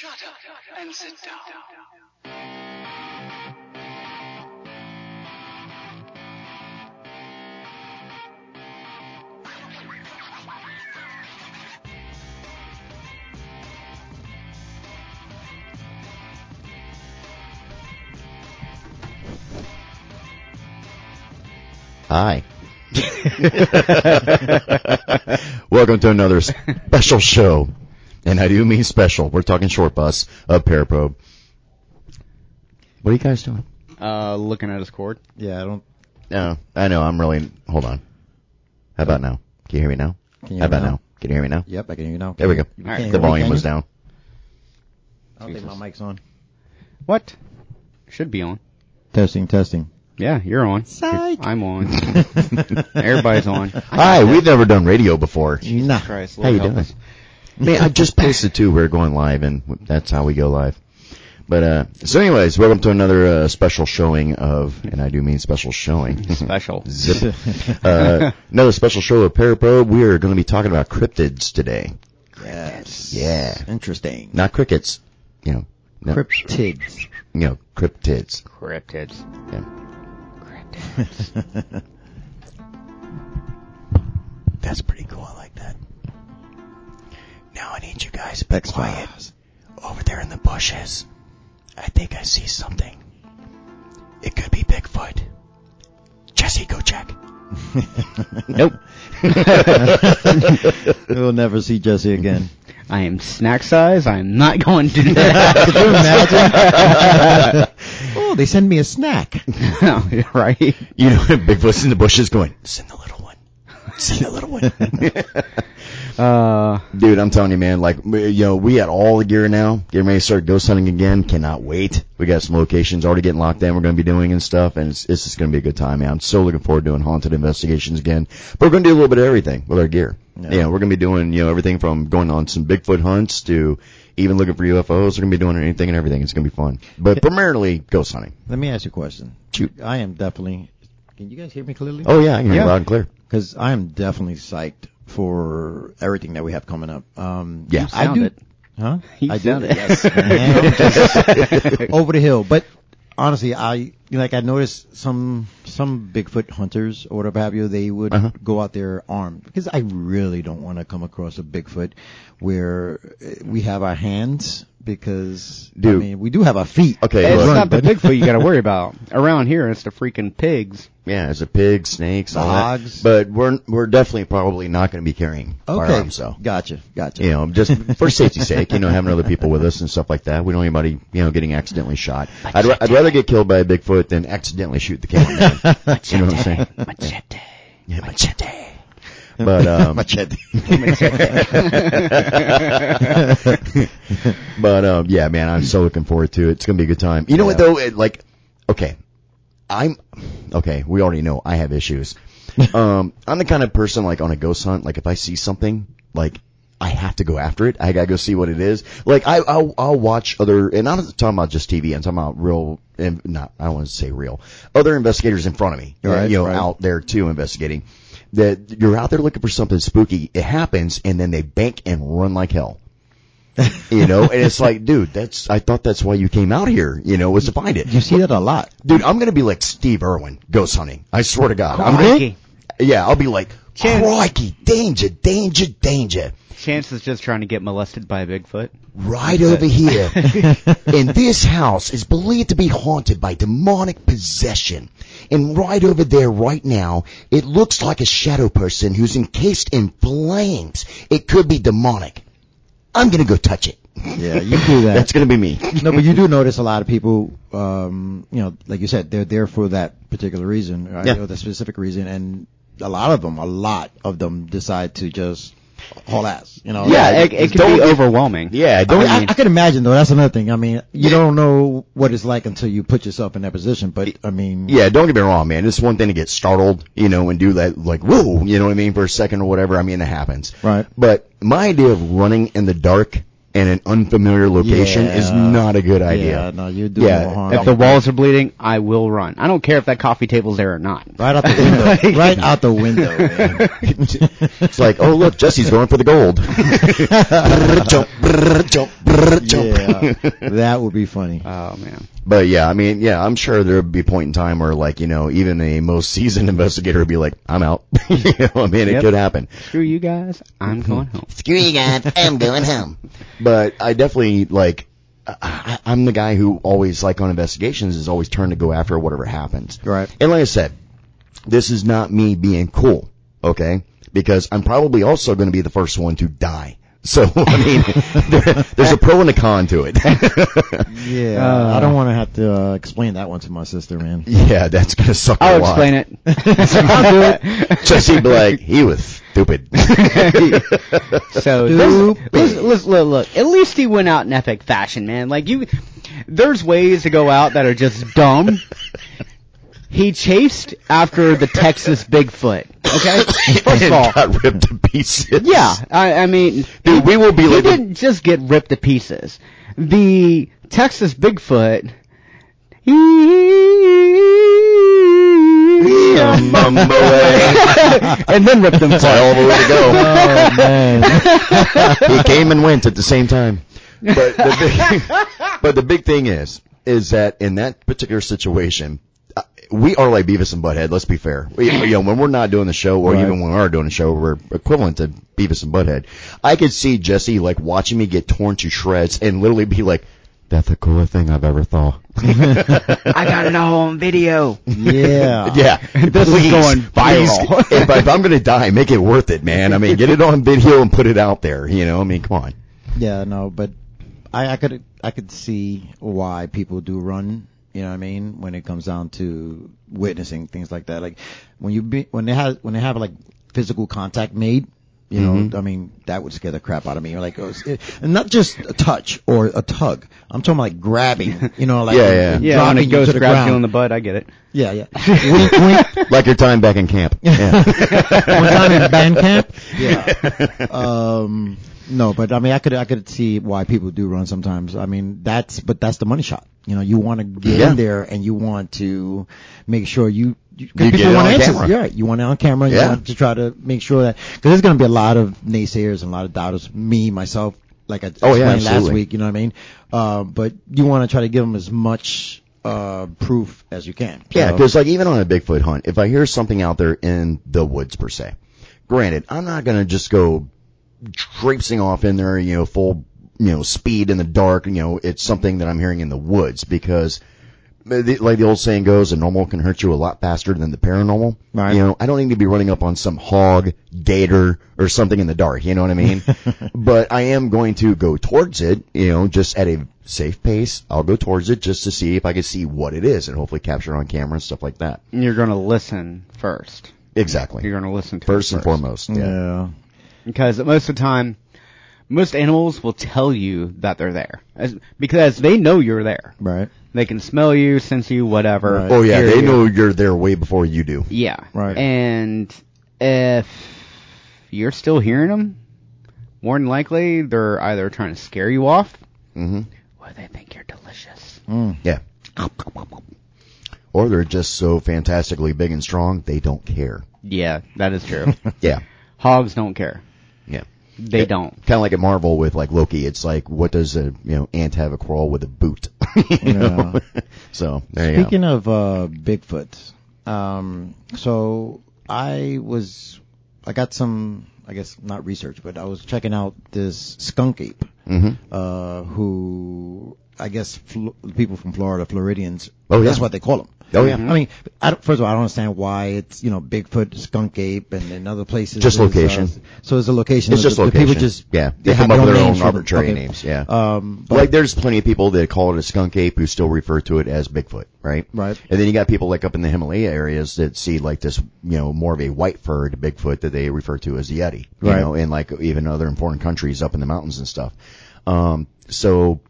Shut up and sit down. Hi. Welcome to another special show. And I do mean special. We're talking short bus of Paraprobe. What are you guys doing? Uh, looking at his cord. Yeah, I don't. No, I know. I'm really. Hold on. How about now? Can you hear me now? Can you How hear me about now? now? Can you hear me now? Yep, I can hear you now. There we go. All right. The hear me, volume was down. I don't think my mic's on. What? Should be on. Testing, testing. Yeah, you're on. Psych. I'm on. Everybody's on. Hi, we've never done radio before. Nah. Christ, How you help doing? us. Man, I just posted too. We're going live, and that's how we go live. But uh, so, anyways, welcome to another uh, special showing of, and I do mean special showing. Special. Zip. uh, another special show of Paraprobe. We are going to be talking about cryptids today. Yes. Yeah. Interesting. Not crickets. You know. No, Cryptids. You know, cryptids. Cryptids. Yeah. Cryptids. That's pretty cool. I. Now I need you guys to be X quiet. Files. Over there in the bushes. I think I see something. It could be Bigfoot. Jesse, go check. nope. We'll never see Jesse again. I am snack size. I am not going to do that. Could you imagine? oh, they send me a snack. Oh, right? You know, Bigfoot's in the bushes going, send the little one. Send the little one. Uh, Dude, I'm telling you, man, like, know, we had all the gear now. Getting ready to start ghost hunting again. Cannot wait. We got some locations already getting locked in we're going to be doing and stuff, and it's, it's just going to be a good time, man. I'm so looking forward to doing haunted investigations again. But we're going to do a little bit of everything with our gear. Yeah. Yeah, we're going to be doing, you know, everything from going on some Bigfoot hunts to even looking for UFOs. We're going to be doing anything and everything. It's going to be fun. But primarily ghost hunting. Let me ask you a question. Shoot. I am definitely. Can you guys hear me clearly? Oh yeah, I can hear you loud and clear. Because I am definitely psyched for everything that we have coming up. Um, Yeah. I do. it. Huh? You I do. it. Yes, man. Over the hill. But honestly, I like I noticed some some Bigfoot hunters or whatever have you. They would Uh-huh. go out there armed because I really don't want to come across a Bigfoot where uh, we have our hands because I mean we do have our feet. Okay, it's look. not the Bigfoot you got to worry about. Around here, it's the freaking pigs. Yeah, it's a pig, snakes, all that. Dogs. But we're we're definitely probably not going to be carrying Okay, firearms, so. gotcha, gotcha. you know, just for safety's sake, you know, having other people with us and stuff like that. We don't want anybody, you know, getting accidentally shot. I'd, ra- I'd rather get killed by a Bigfoot than accidentally shoot the cameraman. you know what I'm saying? Machete. Yeah, machete. But, um, Machete. but, um, yeah, man, I'm so looking forward to it. It's going to be a good time. You know what though? It, like, okay, I'm, okay, we already know I have issues. um, I'm the kind of person like on a ghost hunt, like if I see something, like, I have to go after it. I gotta go see what it is. Like I, I'll, I'll watch other, and I'm not talking about just TV. I'm talking about real, and not, I don't want to say real, other investigators in front of me, Right, you know, right. out there too investigating. That you're out there looking for something spooky. It happens, and then they bank and run like hell. you know, and it's like, dude, that's, I thought that's why you came out here, you know, was to find it. You see that a lot. Dude, I'm gonna be like Steve Irwin, ghost hunting. I swear to God. I'm gonna, yeah, I'll be like, Chance. crikey, danger, danger, danger. Chance is just trying to get molested by a Bigfoot. Right over here. and this house is believed to be haunted by demonic possession. And right over there right now, it looks like a shadow person who's encased in flames. It could be demonic. I'm gonna go touch it. Yeah, you do that. That's gonna be me. no, but you do notice a lot of people, um, you know, like you said, they're there for that particular reason, right? Yeah. Or the specific reason, and a lot of them, a lot of them decide to just haul ass, you know? Yeah, Yeah, it, it can be overwhelming. Yeah, I, don't mean, I, I can imagine though. That's another thing. I mean, you don't know what it's like until you put yourself in that position. But I mean, Yeah, don't get me wrong, man. It's one thing to get startled, you know, and do that, like, whoa, you know what I mean, for a second or whatever. I mean, it happens. Right. But my idea of running in the dark in an unfamiliar location is not a good idea. Yeah, idea. no, you do Yeah, more harm. If the walls are bleeding, I will run. I don't care if that coffee table's there or not. right out the window, right out the window. Man. It's like, oh look, Jesse's going for the gold. Jump, jump, jump. yeah, that would be funny. Oh man. But yeah, I mean, yeah, I'm sure there would be a point in time where like, you know, even a most seasoned investigator would be like, I'm out. you know, I mean, it could happen. Screw you guys. I'm mm-hmm. going home. Screw you guys, I'm going home. But I definitely like, I, I'm the guy who always like on investigations is always trying to go after whatever happens. Right. And like I said, this is not me being cool, okay? Because I'm probably also going to be the first one to die. So, I mean, there, there's a pro and a con to it. Yeah, Uh, I don't want to have to uh, explain that one to my sister, man. yeah, that's going to suck I'll lot. explain it. I'll do it. Jesse be like, he was stupid. So Stupid. this, let's, let's look, look. At least he went out in epic fashion, man. Like you, there's ways to go out that are just dumb. He chased after the Texas Bigfoot. Okay, first of all, got ripped to pieces. yeah. I, I mean, Dude, we will be he like didn't just get ripped to pieces. The Texas Bigfoot. Away. Um, and then ripped him That's a hell of way to go. Oh man, he came and went at the same time. But the big, but the big thing is, is that in that particular situation, we are like Beavis and Butthead. Let's be fair. We, you know, when we're not doing the show, or Right. even when we are doing the show, we're equivalent to Beavis and Butthead. I could see Jesse like watching me get torn to shreds and literally be like, "That's the coolest thing I've ever thought." I got it all on video. yeah, Yeah, This is going viral. please, if, if I'm gonna die, make it worth it, man. I mean, get it on video and put it out there. You know, I mean, come on. yeah. No, but I, I could, I could see why people do run. You know what I mean? When it comes down to witnessing things like that, like when you be, when they have, when they have like physical contact made. You know, Mhm. I mean, that would scare the crap out of me. You're like, oh, it's- and not just a touch or a tug. I'm talking like grabbing. You know, like Yeah, yeah. Yeah, when it goes to grabs you on the butt, I get it. Yeah, yeah. wink, wink. Like your time back in camp. Yeah. One time in band camp. Yeah. Um, no, but I mean, I could, I could see why people do run sometimes. I mean, that's, but that's the money shot. You know, you want to get Yeah. in there and you want to make sure you, you, You get people want on answers. camera. Yeah, you want it on camera. You Yeah. want to try to make sure that, cause there's going to be a lot of naysayers and a lot of doubters. Me, myself, like I Oh, yeah, explained last week, you know what I mean? Uh, but you want to try to give them as much, uh, proof as you can. Yeah, because like even on a Bigfoot hunt, if I hear something out there in the woods per se, granted, I'm not gonna just go traipsing off in there, you know, full, you know, speed in the dark. You know, it's something that I'm hearing in the woods because, like the old saying goes, a normal can hurt you a lot faster than the paranormal. Right. You know, I don't need to be running up on some hog, gator, or something in the dark. You know what I mean? but I am going to go towards it. You know, just at a safe pace. I'll go towards it just to see if I can see what it is and hopefully capture it on camera and stuff like that. You're going to listen first. Exactly. You're going to listen to First and foremost. Yeah. yeah. Because most of the time, most animals will tell you that they're there As, because they know you're there. Right. They can smell you, sense you, whatever. Right. Oh yeah, hear they you. know you're there way before you do. Yeah. Right. And if you're still hearing them, more than likely they're either trying to scare you off hmm or they think you're delicious. Mm. Yeah. Or they're just so fantastically big and strong, they don't care. Yeah, that is true. Yeah. Hogs don't care. Yeah. They don't. Kind of like at Marvel with like Loki, it's like, what does a, you know, ant have a crawl with a boot? you know? so, there you Speaking of uh, Bigfoot, um, so I was, I got some, I guess not research, but I was checking out this skunk ape, go. hmm uh, who I guess Flo- people from Florida, Floridians. Oh, yeah. that's what they call them. Oh, yeah. I mean, I first of all, I don't understand why it's you know Bigfoot, skunk ape, and in other places. Just uh, location. so it's a location. It's just the location. People just yeah. They, have come up with their own names for them. arbitrary Okay. names. Yeah. Um, but, like there's plenty of people that call it a skunk ape who still refer to it as Bigfoot, right? Right. And then you got people like up in the Himalaya areas that see like this, you know, more of a white furred Bigfoot that they refer to as the Yeti, you Right. know, in like even other foreign countries up in the mountains and stuff. Um, so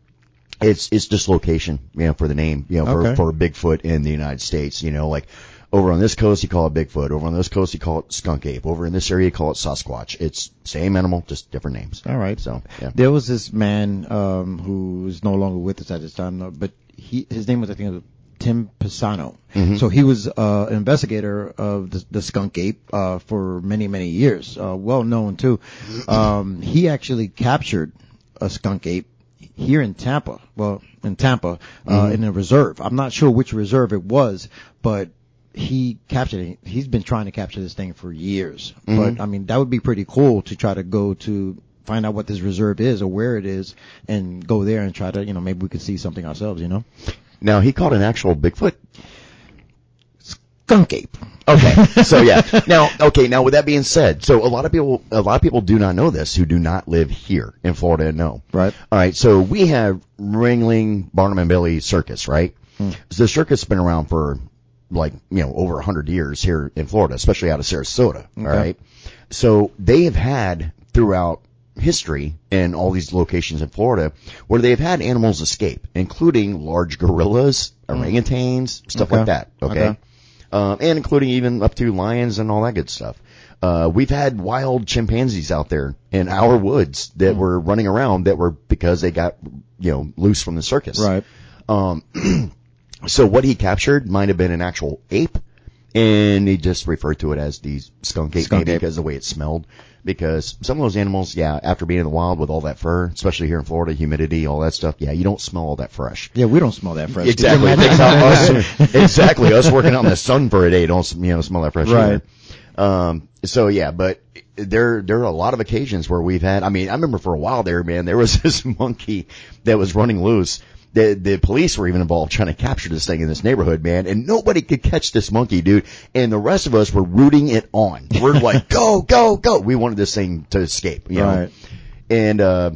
it's, it's just location, you know, for the name, you know, for, Okay. for Bigfoot in the United States, you know, like, Over on this coast, you call it Bigfoot. Over on this coast, you call it skunk ape. Over in this area, you call it Sasquatch. It's same animal, just different names. All right. So, yeah. There was this man um, who is no longer with us at this time, uh, but he his name was I think it was Tim Pisano. Mhm. So he was uh, an investigator of the, the skunk ape uh, for many many years, uh, well known too. Um, he actually captured a skunk ape here in Tampa. Well, in Tampa, uh, in a reserve. I'm not sure which reserve it was, but he captured it. He's been trying to capture this thing for years. But I mean, that would be pretty cool to try to go to find out what this reserve is or where it is and go there and try to, you know, maybe we could see something ourselves, you know? Now, he caught an actual Bigfoot. Skunk ape. Okay. so yeah. Now, okay. Now, with that being said, so a lot of people, a lot of people do not know this who do not live here in Florida and know. Right. All right. So we have Ringling Barnum and Bailey Circus, right? So the circus has been around for like, you know, over a hundred years here in Florida, especially out of Sarasota. All right. So they have had throughout history in all these locations in Florida where they've had animals escape, including large gorillas, hmm. orangutans, stuff Okay. like that. Okay. Okay. Um, and including even up to lions and all that good stuff. Uh, we've had wild chimpanzees out there in our woods that were running around that were because they got, you know, loose from the circus. Right. Um, so what he captured might have been an actual ape, and he just referred to it as the skunk ape, Skunk maybe ape. because of the way it smelled. Because some of those animals, yeah, after being in the wild with all that fur, especially here in Florida, humidity, all that stuff, yeah, you don't smell all that fresh. Yeah, we don't smell that fresh. Exactly. Could you That's imagine? how us, exactly. Us working out in the sun for a day don't, you know, smell that fresh. Right. either. Um, so yeah, but there, there are a lot of occasions where we've had, I mean, I remember for a while there, man, there was this monkey that was running loose. The, the police were even involved trying to capture this thing in this neighborhood, man, and nobody could catch this monkey, dude. And the rest of us were rooting it on. We're like, go, go, go. We wanted this thing to escape, you know? Right. And, uh,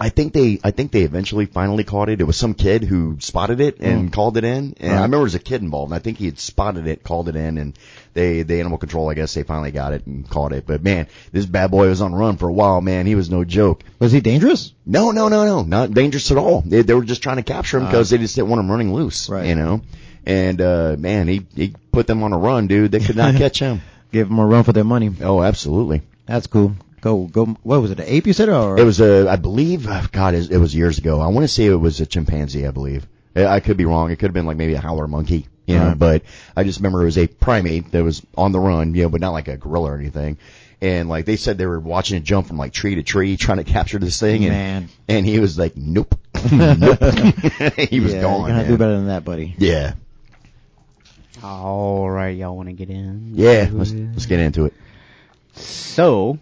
I think they, I think they eventually finally caught it. It was some kid who spotted it and called it in. And I remember there was a kid involved. And I think he had spotted it, called it in, and they, the animal control, I guess they finally got it and caught it. But man, this bad boy was on run for a while, man. He was no joke. Was he dangerous? No, no, no, no, not dangerous at all. They, they were just trying to capture him because they just didn't want him running loose, Right. you know? And, uh, man, he, he put them on a run, dude. They could not catch him. Give him a run for their money. Oh, absolutely. That's cool. Go, go. What was it? An ape you said, or It was a, I believe, uh, God, it it was years ago. I want to say it was a chimpanzee, I believe. I I could be wrong. It could have been like maybe a howler monkey, you know, Right. but I just remember it was a primate that was on the run, you know, but not like a gorilla or anything. And like they said they were watching it jump from like tree to tree trying to capture this thing and, Man. and he was like, nope, nope. he was yeah, gone. You're gonna have do better than that, buddy. Yeah. All right, y'all want to get in? Yeah. Let's, let's get into it. So,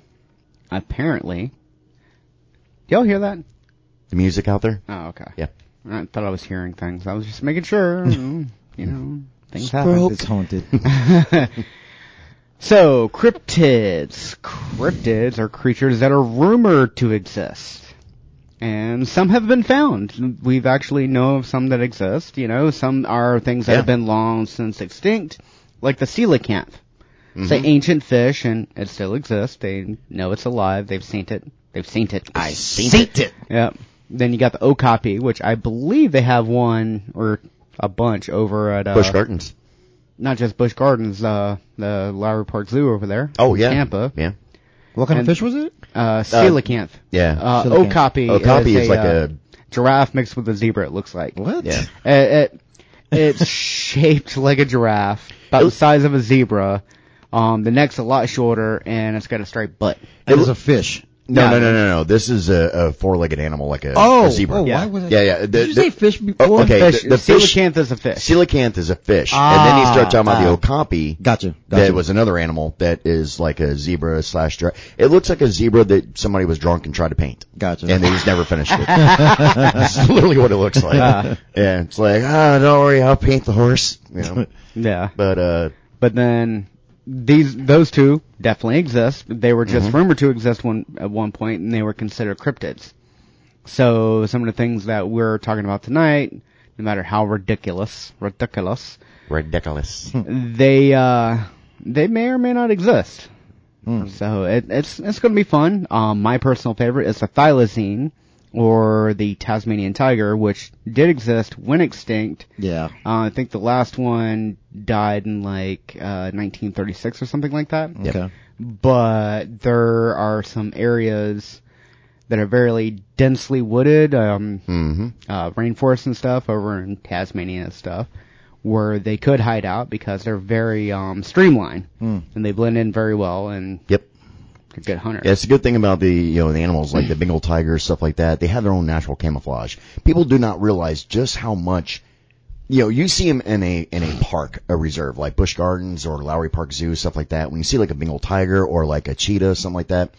apparently, do y'all hear that? The music out there? Oh, okay. Yeah. I thought I was hearing things. I was just making sure. you know, things happen. It's haunted. So, cryptids. Cryptids are creatures that are rumored to exist. And some have been found. We've actually know of some that exist, you know, some are things that Yeah. have been long since extinct, like the coelacanth. It's Mm-hmm. an ancient fish and it still exists. They know it's alive. They've seen it. They've seen it. I seen it. Yep. Then you got the okapi, which I believe they have one or a bunch over at uh, Busch Gardens. not just Busch Gardens, uh, the Lowry Park Zoo over there. Oh yeah. Tampa. Yeah. what kind And- of fish was it? Uh, coelacanth. Yeah. Uh, Coelacanth. okapi. Okapi is like uh, a- giraffe mixed with a zebra. It looks like. What? Yeah. It, it it's shaped like a giraffe, about the size of a zebra. Um, the neck's a lot shorter, and it's got a striped butt. It was a fish. No, No. no, no, no, no. This is a, a four-legged animal, like a, Oh, a zebra. oh, Yeah. why was it? Yeah, yeah. The- Did you the- say fish before? Oh, okay. Fish, the- the fish- coelacanth is a fish. Coelacanth is a fish, and then he start talking about Ah, the ah. okapi. Gotcha. gotcha. That was another animal that is like a zebra slash giraffe. It looks like a zebra that somebody was drunk and tried to paint. Gotcha. And they just never finished it. That's literally what it looks like. Ah. yeah, it's like, ah, don't worry, I'll paint the horse. You know, yeah. but uh, But then these those two definitely exist. They were just rumored to exist one at one point, and they were considered cryptids. So some of the things that we're talking about tonight, no matter how ridiculous, ridiculous, ridiculous. they uh they may or may not exist. Hmm. So it, it's it's going to be fun. Um, my personal favorite is the thylacine, or the Tasmanian tiger, which did exist, went extinct. Yeah. Uh, I think the last one died in like uh, 1936 or something like that. Okay. But there are some areas that are very densely wooded, um, hmm uh, rainforest and stuff over in Tasmania and stuff, where they could hide out because they're very um, streamlined Hmm. and they blend in very well and Yep. Good hunters. Yeah, it's a good thing about the you know the animals like the Bengal tiger stuff like that. They have their own natural camouflage. People do not realize just how much. You know, you see them in a in a park, a reserve like Busch Gardens or Lowry Park Zoo, stuff like that. When you see like a Bengal tiger or like a cheetah, something like that,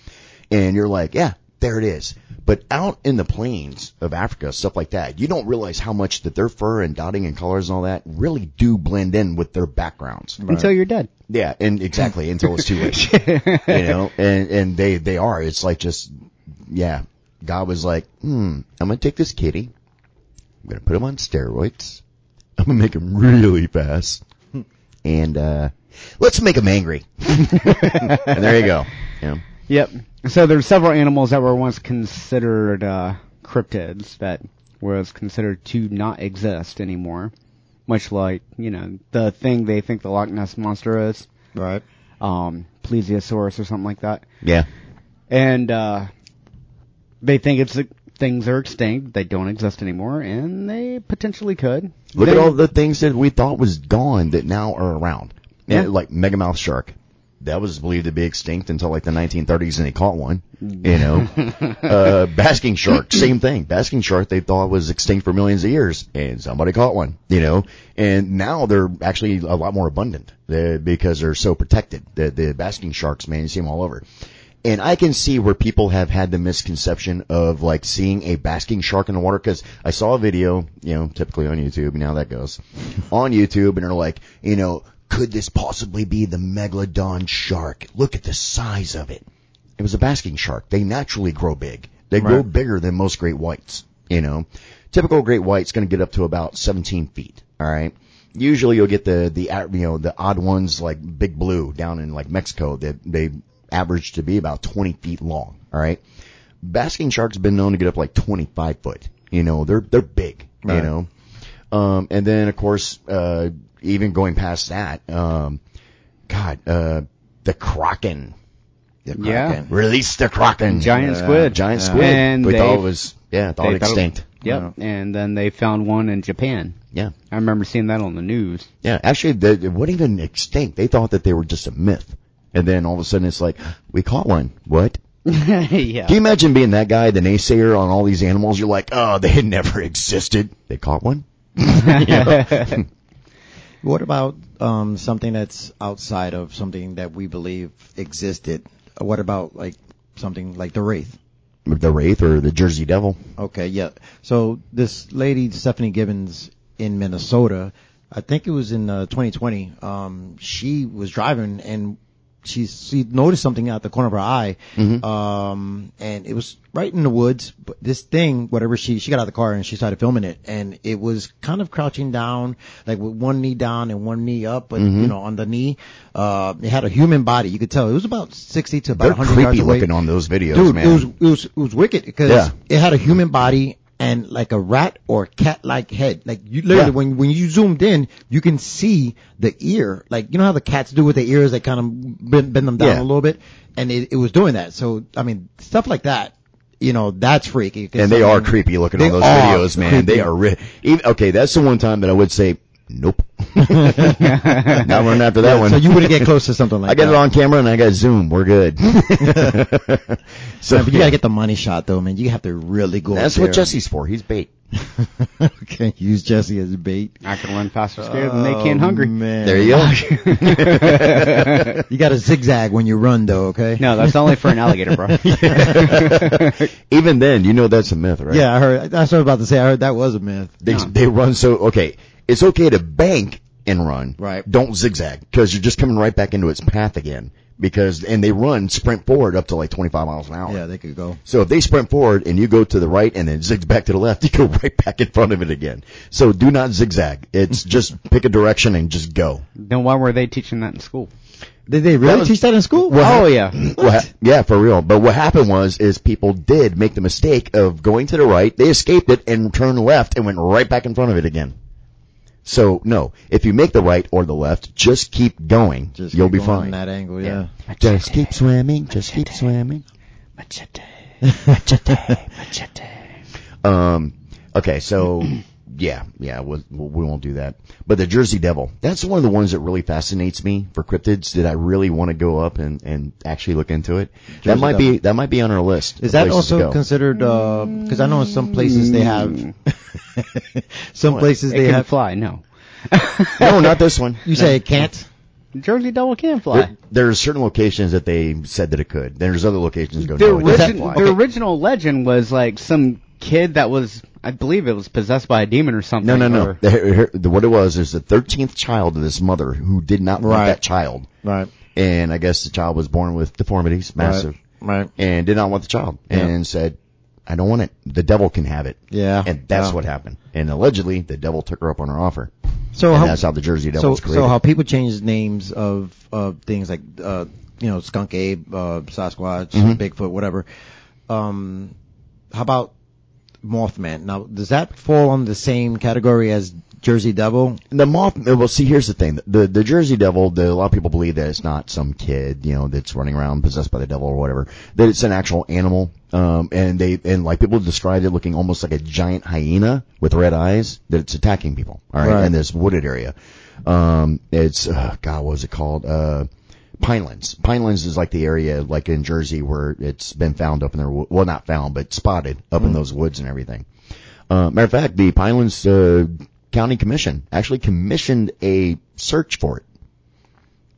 and you're like, yeah, there it is. But out in the plains of Africa, stuff like that, you don't realize how much that their fur and dotting and colors and all that really do blend in with their backgrounds. Until you're dead. Yeah, and exactly until it's too late. you know, and and they they are. It's like just yeah. God was like, hmm, I'm gonna take this kitty, I'm gonna put him on steroids, I'm gonna make him really fast, and uh let's make him angry. and there you go. Yeah. Yep. So there's several animals that were once considered uh, cryptids that was considered to not exist anymore. Much like, you know, the thing they think the Loch Ness monster is, Right. um, plesiosaurus or something like that. Yeah. And uh, they think it's things are extinct, they don't exist anymore, and they potentially could. Look They- at all the things that we thought was gone that now are around. Yeah. Yeah. Like megamouth shark. That was believed to be extinct until like the 1930s and they caught one. You know, uh, basking shark, same thing. Basking shark they thought was extinct for millions of years and somebody caught one, you know, and now they're actually a lot more abundant uh, because they're so protected. The, the basking sharks, man, you see them all over. And I can see where people have had the misconception of like seeing a basking shark in the water because I saw a video, you know, typically on YouTube, now that goes, on YouTube, and they're like, you know, could this possibly be the megalodon shark? Look at the size of it. It was a basking shark. They naturally grow big. They grow bigger than most great whites. You know, typical great white's going to get up to about 17 feet. All right. Usually you'll get the the you know the odd ones like big blue down in like Mexico that they average to be about 20 feet long. All right. Basking sharks have been known to get up like 25 foot. You know, they're they're big. You know, um, and then of course, uh, even going past that, um, God, uh, the kraken. The Yeah. Release the kraken. Giant Yeah. squid. Giant Yeah. squid. And we thought it was yeah, thought they it thought it- extinct. Yep. And then they found one in Japan. Yeah. I remember seeing that on the news. Yeah, actually, they, it wasn't even extinct. They thought that they were just a myth. And then all of a sudden it's like, we caught one. What? yeah. Can you imagine being that guy, the naysayer on all these animals? You're like, oh, they had never existed. They caught one? What about um, something that's outside of something that we believe existed? What about like something like the Wraith? The Wraith or the Jersey Devil? Okay, yeah. So this lady Stephanie Gibbons in Minnesota, I think it was in uh, 2020. Um, she was driving and she she noticed something out the corner of her eye, um, and it was right in the woods. But this thing, whatever she she got out of the car and she started filming it, and it was kind of crouching down, like with one knee down and one knee up, but you know on the knee, uh, it had a human body. You could tell it was about 60 to about They're 100 yards creepy looking on those videos, dude, man. it was it was it was wicked because Yeah. it had a human body and like a rat or cat like head. Like you literally Yeah. when when you zoomed in, you can see the ear. Like you know how the cats do with their ears, they kind of bend, bend them down Yeah. a little bit, and it, it was doing that. So I mean, stuff like that. You know, that's freaky. and they are creepy looking on those videos, man. creepy. They are ri- even, okay, that's the one time that I would say, nope. Not running after that Yeah, one. So you wouldn't get close to something like that. I got that. it on camera and I got zoom. We're good. so Yeah, but you gotta get the money shot though, man. You have to really go. that's up what there. Jesse's for. He's bait. okay, use Jesse as bait. I can run faster scared than they can oh, hungry. Oh, Man. There you go. You got to zigzag when you run though, okay? No, that's only for an alligator, bro. Even then, you know that's a myth, right? Yeah, I heard. That's what I was about to say. I heard that was a myth. They, No. they run so, okay, it's okay to bank and run. Right. Don't zigzag because you're just coming right back into its path again. because and they run sprint forward up to like 25 miles an hour. Yeah, they could go. So if they sprint forward and you go to the right and then zig back to the left, you go right back in front of it again. So do not zigzag. It's just pick a direction and just go. Then why were they teaching that in school? Did they really was- teach that in school? Oh yeah. What? yeah, for real. But what happened was, is people did make the mistake of going to the right, they escaped it and turned left and went right back in front of it again. So no, if you make the right or the left, just keep going. Just You'll keep be going fine. that angle, yeah. Just keep swimming. Just keep swimming. Machete. Um. Okay. So yeah, yeah. We, we won't do that. But the Jersey Devil. That's one of the ones that really fascinates me for cryptids. That I really want to go up and and actually look into it. that might Devil. be that might be on our list. Is that also go. considered? Uh, because I know in some places they have. Mm. some places It they can have. fly. No. no, not this one. You say it can't. Jersey Devil can fly. There, there's certain locations that they said that it could. There's other locations that go The, no, it doesn't fly. the original legend was like some kid that was, I believe it was possessed by a demon or something. No, no, no. or- The- the- what it was is the 13th child of this mother who did not want Right. that child. Right. And I guess the child was born with deformities, massive, Right. and did not want the child. Yeah. And said, I don't want it. The devil can have it. Yeah. And that's Yeah. what happened. And allegedly, the devil took her up on her offer. So and how, that's how the Jersey Devil so, was created. so how people change names of of things like uh you know Skunk Ape, uh, Sasquatch, Mhm. Bigfoot, whatever. Um, how about Mothman? Now, does that fall on the same category as Jersey Devil? The moth. Well, see, here's the thing: the the Jersey Devil. The, a lot of people believe that it's not some kid, you know, that's running around possessed by the devil or whatever. That it's an actual animal. Um, and they and like people described it looking almost like a giant hyena with red eyes. That it's attacking people. All right, Right. in this wooded area. Um, it's uh, God, what was it called? Uh. Pinelands. Pinelands is like the area, like in Jersey, where it's been found up in there. Well, not found, but spotted up in those woods and everything. Uh, matter of fact, the Pinelands uh, County Commission actually commissioned a search for it.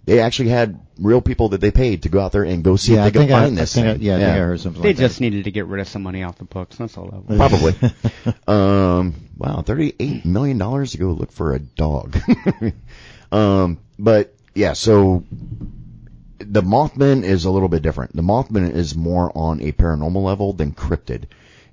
They actually had real people that they paid to go out there and go see yeah, if they could think I, find I this think I, thing. yeah, I think I heard something They like just needed to get rid of some money off the books. That's all that was. Probably. um, wow, thirty-eight million dollars to go look for a dog. um, but yeah, so the Mothman is a little bit different. The Mothman is more on a paranormal level than cryptid,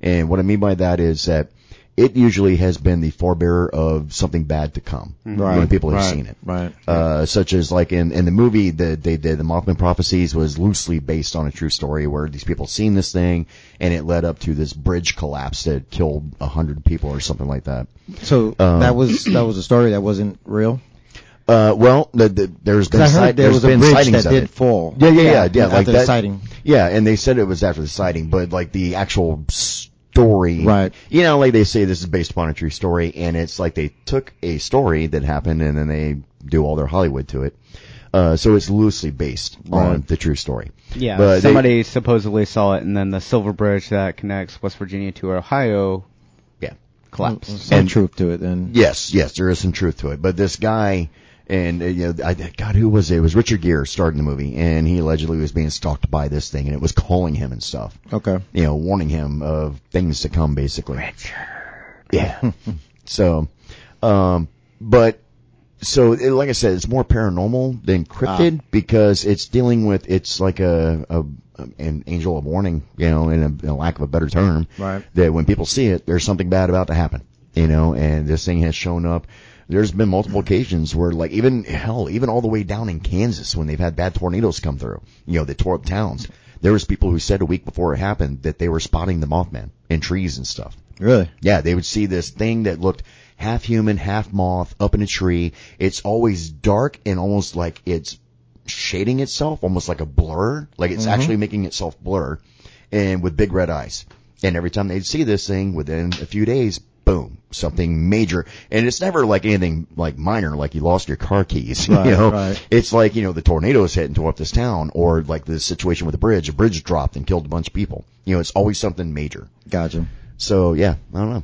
and what I mean by that is that it usually has been the forebearer of something bad to come Right, when people have right, seen it. right. Uh, such as like in, in the movie that they did, the Mothman Prophecies was loosely based on a true story where these people seen this thing and it led up to this bridge collapse that killed a hundred people or something like that. So Um, that was that was a story that wasn't real. Uh, well, the, the, there's been, Because I si- heard there there's was a been bridge sightings that of did it. fall. Yeah, yeah, yeah, yeah. after like the that. sighting. Yeah, and they said it was after the sighting, but like the actual story, Right. You know, like they say this is based upon a true story, and it's like they took a story that happened and then they do all their Hollywood to it. Uh, so it's loosely based on the true story. Yeah, But they- somebody supposedly saw it, and then the Silver Bridge that connects West Virginia to Ohio Yeah. collapsed. Some And- truth to it, then. Yes, yes, there is some truth to it. But this guy, and uh, you know, I, God, who was it? It was Richard Gere starred in the movie, and he allegedly was being stalked by this thing, and it was calling him and stuff. Okay. You know, warning him of things to come, basically. Richard. Yeah. so, um, but so it, like I said, it's more paranormal than cryptid because it's dealing with it's like a, a an angel of warning, you know, in a, in a lack of a better term, Right. that when people see it, there's something bad about to happen, you know, and this thing has shown up. There's been multiple occasions where, like, even hell, even all the way down in Kansas, when they've had bad tornadoes come through, you know, they tore up towns. There was people who said a week before it happened that they were spotting the Mothman in trees and stuff. Really? Yeah, they would see this thing that looked half human, half moth up in a tree. It's always dark and almost like it's shading itself, almost like a blur, like it's mm-hmm. actually making itself blur and with big red eyes. And every time they'd see this thing within a few days, boom, something major. And it's never like anything like minor, like you lost your car keys, Right, you know? right. It's like, you know, the tornadoes hit and tore up this town or like the situation with the bridge, a bridge dropped and killed a bunch of people. You know, it's always something major. Gotcha. So yeah, I don't know.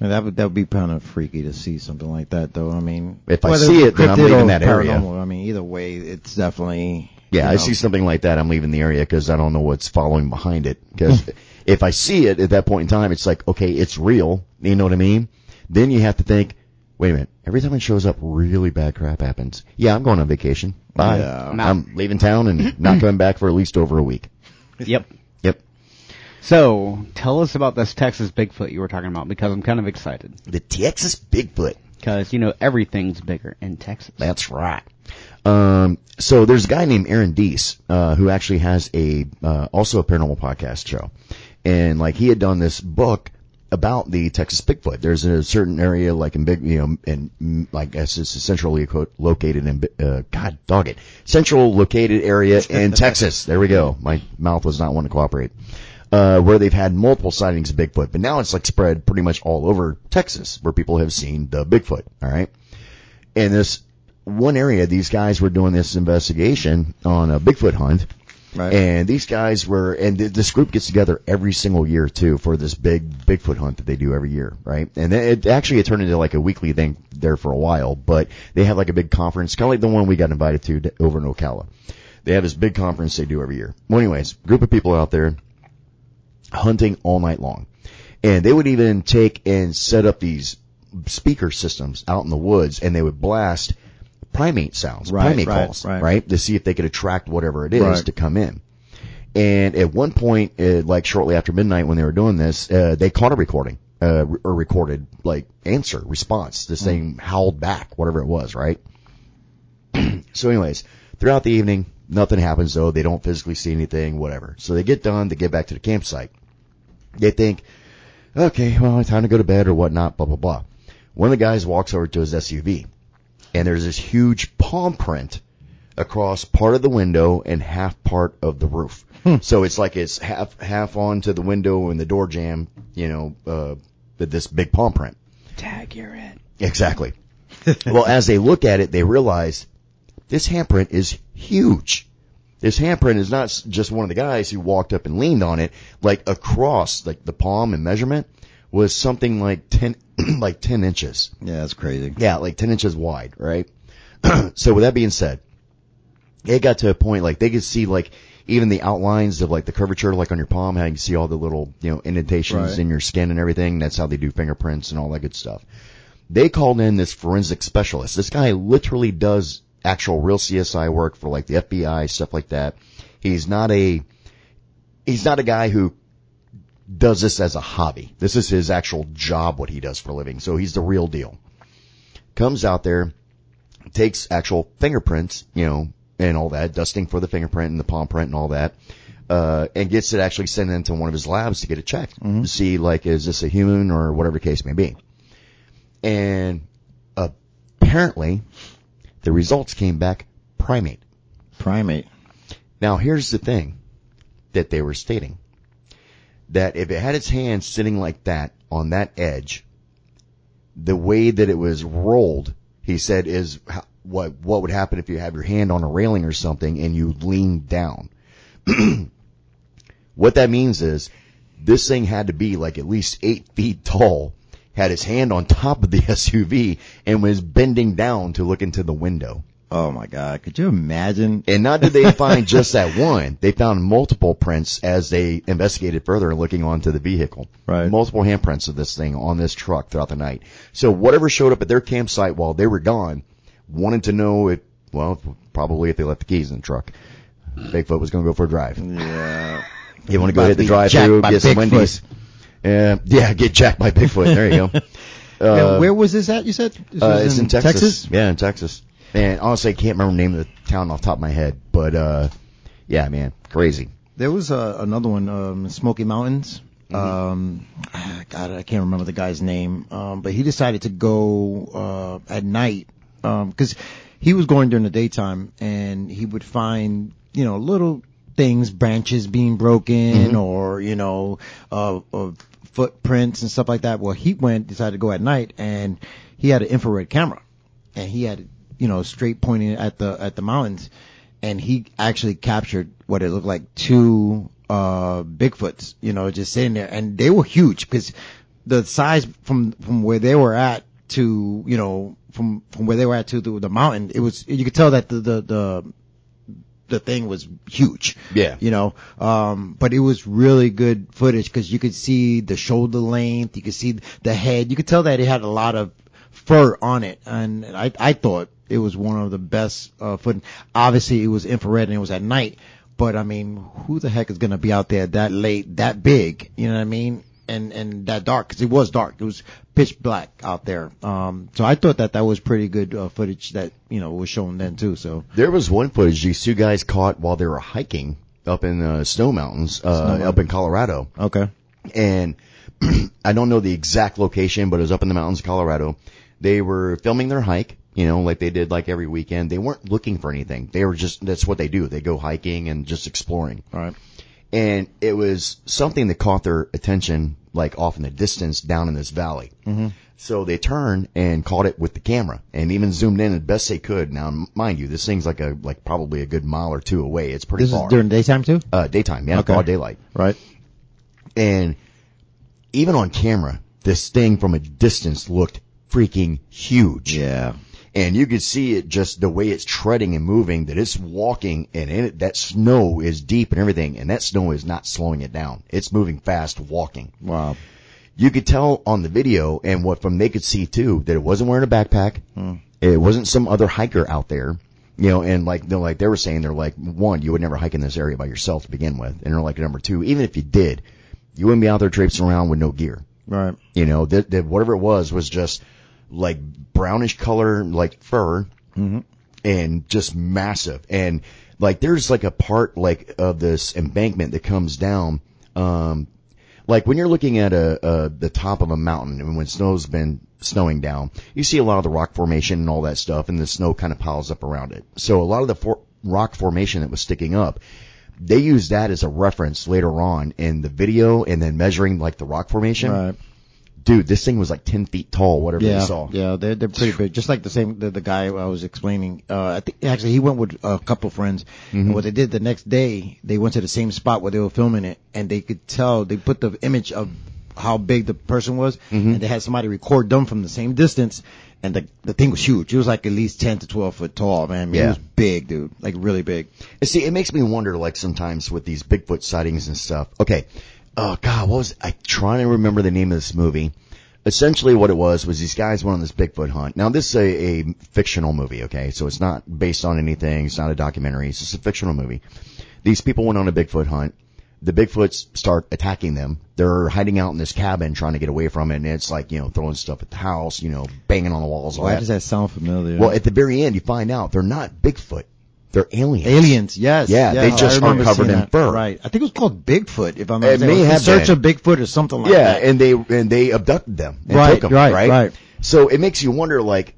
Man, that would that would be kind of freaky to see something like that, though. I mean, If I see it, then I'm leaving that area. paranormal, I mean, either way, it's definitely. Yeah, you I know, see something like that. I'm leaving the area because I don't know what's following behind it. Because if I see it at that point in time, it's like, okay, it's real. You know what I mean? Then you have to think, wait a minute, Every time it shows up, really bad crap happens. Yeah, I'm going on vacation. Bye. Yeah. I'm, I'm leaving town and not coming back for at least over a week. Yep. Yep. So, tell us about this Texas Bigfoot you were talking about because I'm kind of excited. The Texas Bigfoot. Because, you know, everything's bigger in Texas. That's right. Um, so there's a guy named Aaron Deese, uh, who actually has a, uh, also a paranormal podcast show. And like he had done this book about the Texas Bigfoot. There's a certain area like in big, you know, and like guess it's centrally located in, uh, God dog it, central located area in Texas. There we go. My mouth was not one to cooperate. Uh, where they've had multiple sightings of Bigfoot, but now it's like spread pretty much all over Texas where people have seen the Bigfoot. All right. And this one area, these guys were doing this investigation on a Bigfoot hunt. Right. And these guys were, and th- this group gets together every single year too for this big Bigfoot hunt that they do every year, right? And it it actually it turned into like a weekly thing there for a while, but they have like a big conference, kind of like the one we got invited to d- over in Ocala. They have this big conference they do every year. Well, anyways, group of people out there hunting all night long. And they would even take and set up these speaker systems out in the woods and they would blast primate sounds, Right, primate right, calls, right. right? To see if they could attract whatever it is to come in. And at one point, uh, like shortly after midnight when they were doing this, uh, they caught a recording, uh, or recorded like answer, response. This thing howled back, whatever it was, right? so anyways, throughout the evening, nothing happens though. They don't physically see anything, whatever. So they get done, they get back to the campsite. They think, okay, well, time to go to bed or whatnot, blah, blah, blah. One of the guys walks over to his SUV and there's this huge palm print across part of the window and half part of the roof. So it's like it's half, half onto the window and the door jam, you know, uh, this big palm print. Tag, you're it. Exactly. well, as they look at it, they realize this handprint is huge. This handprint is not just one of the guys who walked up and leaned on it. Like across, like the palm and measurement was something like ten, like ten inches. Yeah, that's crazy. Yeah, like 10 inches wide, right? so with that being said, it got to a point like they could see like even the outlines of like the curvature like on your palm, how you can see all the little, you know, indentations Right. in your skin and everything. That's how they do fingerprints and all that good stuff. They called in this forensic specialist. This guy literally does actual real CSI work for like the FBI, stuff like that. He's not a, he's not a guy who does this as a hobby. This is his actual job, what he does for a living. So he's the real deal comes out there, takes actual fingerprints, you know, and all that, dusting for the fingerprint and the palm print and all that, uh, and gets it actually sent into one of his labs to get it checked to see like, is this a human or whatever the case may be. And apparently the results came back primate. Primate. Now here's the thing that they were stating. That if it had its hand sitting like that on that edge, the way that it was rolled, he said is what, what would happen if you have your hand on a railing or something and you lean down. what that means is this thing had to be like at least eight feet tall, had his hand on top of the SUV and was bending down to look into the window. Oh my God. Could you imagine? And not did they find just that one, they found multiple prints as they investigated further and looking onto the vehicle. Right. Multiple handprints of this thing on this truck throughout the night. So whatever showed up at their campsite while they were gone wanted to know if, well, probably if they left the keys in the truck. Bigfoot was going to go for a drive. Yeah. You want to go hit the drive through, get some Wendy's. Uh, yeah, get jacked by Bigfoot. There you go. Now, where was this at? You said This Uh, it's in Texas. Yeah, in Texas. And honestly, I can't remember the name of the town off the top of my head, but uh, yeah, man, crazy. There was uh, another one, um, Smoky Mountains. Mm-hmm. Um, God, I can't remember the guy's name. Um, but he decided to go uh, at night because he was going during the daytime, and he would find you know little things, branches being broken, Mm-hmm. or you know, uh, uh, footprints and stuff like that. Well, he went decided to go at night, and he had an infrared camera, and he had you know straight pointing at the at the mountains. And he actually captured what it looked like two uh Bigfoots, you know, just sitting there, and they were huge because the size from from where they were at to you know from from where they were at to the, the mountain, it was you could tell that the the the the thing was huge. Yeah. You know, um, but it was really good footage because you could see the shoulder length, you could see the head, you could tell that it had a lot of fur on it, and I I thought it was one of the best uh, foot. Obviously, it was infrared and it was at night, but I mean, who the heck is gonna be out there that late, that big? You know what I mean? And and that dark because it was dark. It was pitch black out there. Um, so I thought that that was pretty good uh, footage that you know was shown then too. So There was one footage these two guys caught while they were hiking up in uh, snow mountains, uh, Snow up in Colorado. okay, and I don't know the exact location, but it was up in the mountains of Colorado. They were filming their hike, you know, like they did like every weekend. They weren't looking for anything. They were just, that's what they do. They go hiking and just exploring. all right, And it was something that caught their attention, like off in the distance down in this valley. Mm-hmm. So they turned and caught it with the camera and even zoomed in as best they could. Now, mind you, this thing's like a, like probably a good mile or two away. It's pretty this far. is during daytime too, uh, daytime, yeah, Okay. broad daylight. right? And even on camera, this thing from a distance looked freaking huge. Yeah, And you could see it just the way it's treading and moving, that it's walking and in it, that snow is deep and everything, and that snow is not slowing it down. It's moving fast, walking. wow, You could tell on the video and what from they could see too, that it wasn't wearing a backpack. Hmm. It wasn't some other hiker out there. You know, and like they're like they were saying, they're like one, you would never hike in this area by yourself to begin with, and they're like number two, even if you did, you wouldn't be out there traipsing around with no gear. right, You know, that, that whatever it was was just like brownish color, like fur, and just massive. And like there's like a part like of this embankment that comes down, um, like when you're looking at a, a the top of a mountain and when snow's been snowing down, you see a lot of the rock formation and all that stuff, and the snow kind of piles up around it. So a lot of the for- rock formation that was sticking up, they use that as a reference later on in the video, and then measuring like the rock formation right. Dude, this thing was like 10 feet tall, whatever Yeah, you saw. yeah, they're they're pretty big. Just like the same the, the guy I was explaining. Uh, I think actually he went with a couple friends, Mm-hmm. and what they did the next day, they went to the same spot where they were filming it, and they could tell they put the image of how big the person was, Mm-hmm. and they had somebody record them from the same distance, and the the thing was huge. It was like at least ten to twelve foot tall, man. I mean, Yeah. It was big, dude, like really big. See, it makes me wonder, like sometimes with these Bigfoot sightings and stuff. Okay, oh god, what was I trying to remember the name of this movie? Essentially, what it was was these guys went on this Bigfoot hunt. Now, this is a, a fictional movie, okay? So it's not based on anything. It's not a documentary. It's just a fictional movie. These people went on a Bigfoot hunt. The Bigfoots start attacking them. They're hiding out in this cabin trying to get away from it, and it's like you know throwing stuff at the house, you know, banging on the walls. all Why that. does that sound familiar? Well, at the very end, you find out they're not Bigfoot. They're aliens. Aliens, yes. Yeah, yes, they just are covered in that. fur. Right. I think it was called Bigfoot, if I'm not It mistaken. may have search been. of Bigfoot or something like yeah, that. and they and they abducted them and Right, took them, right, right, right. So it makes you wonder, like,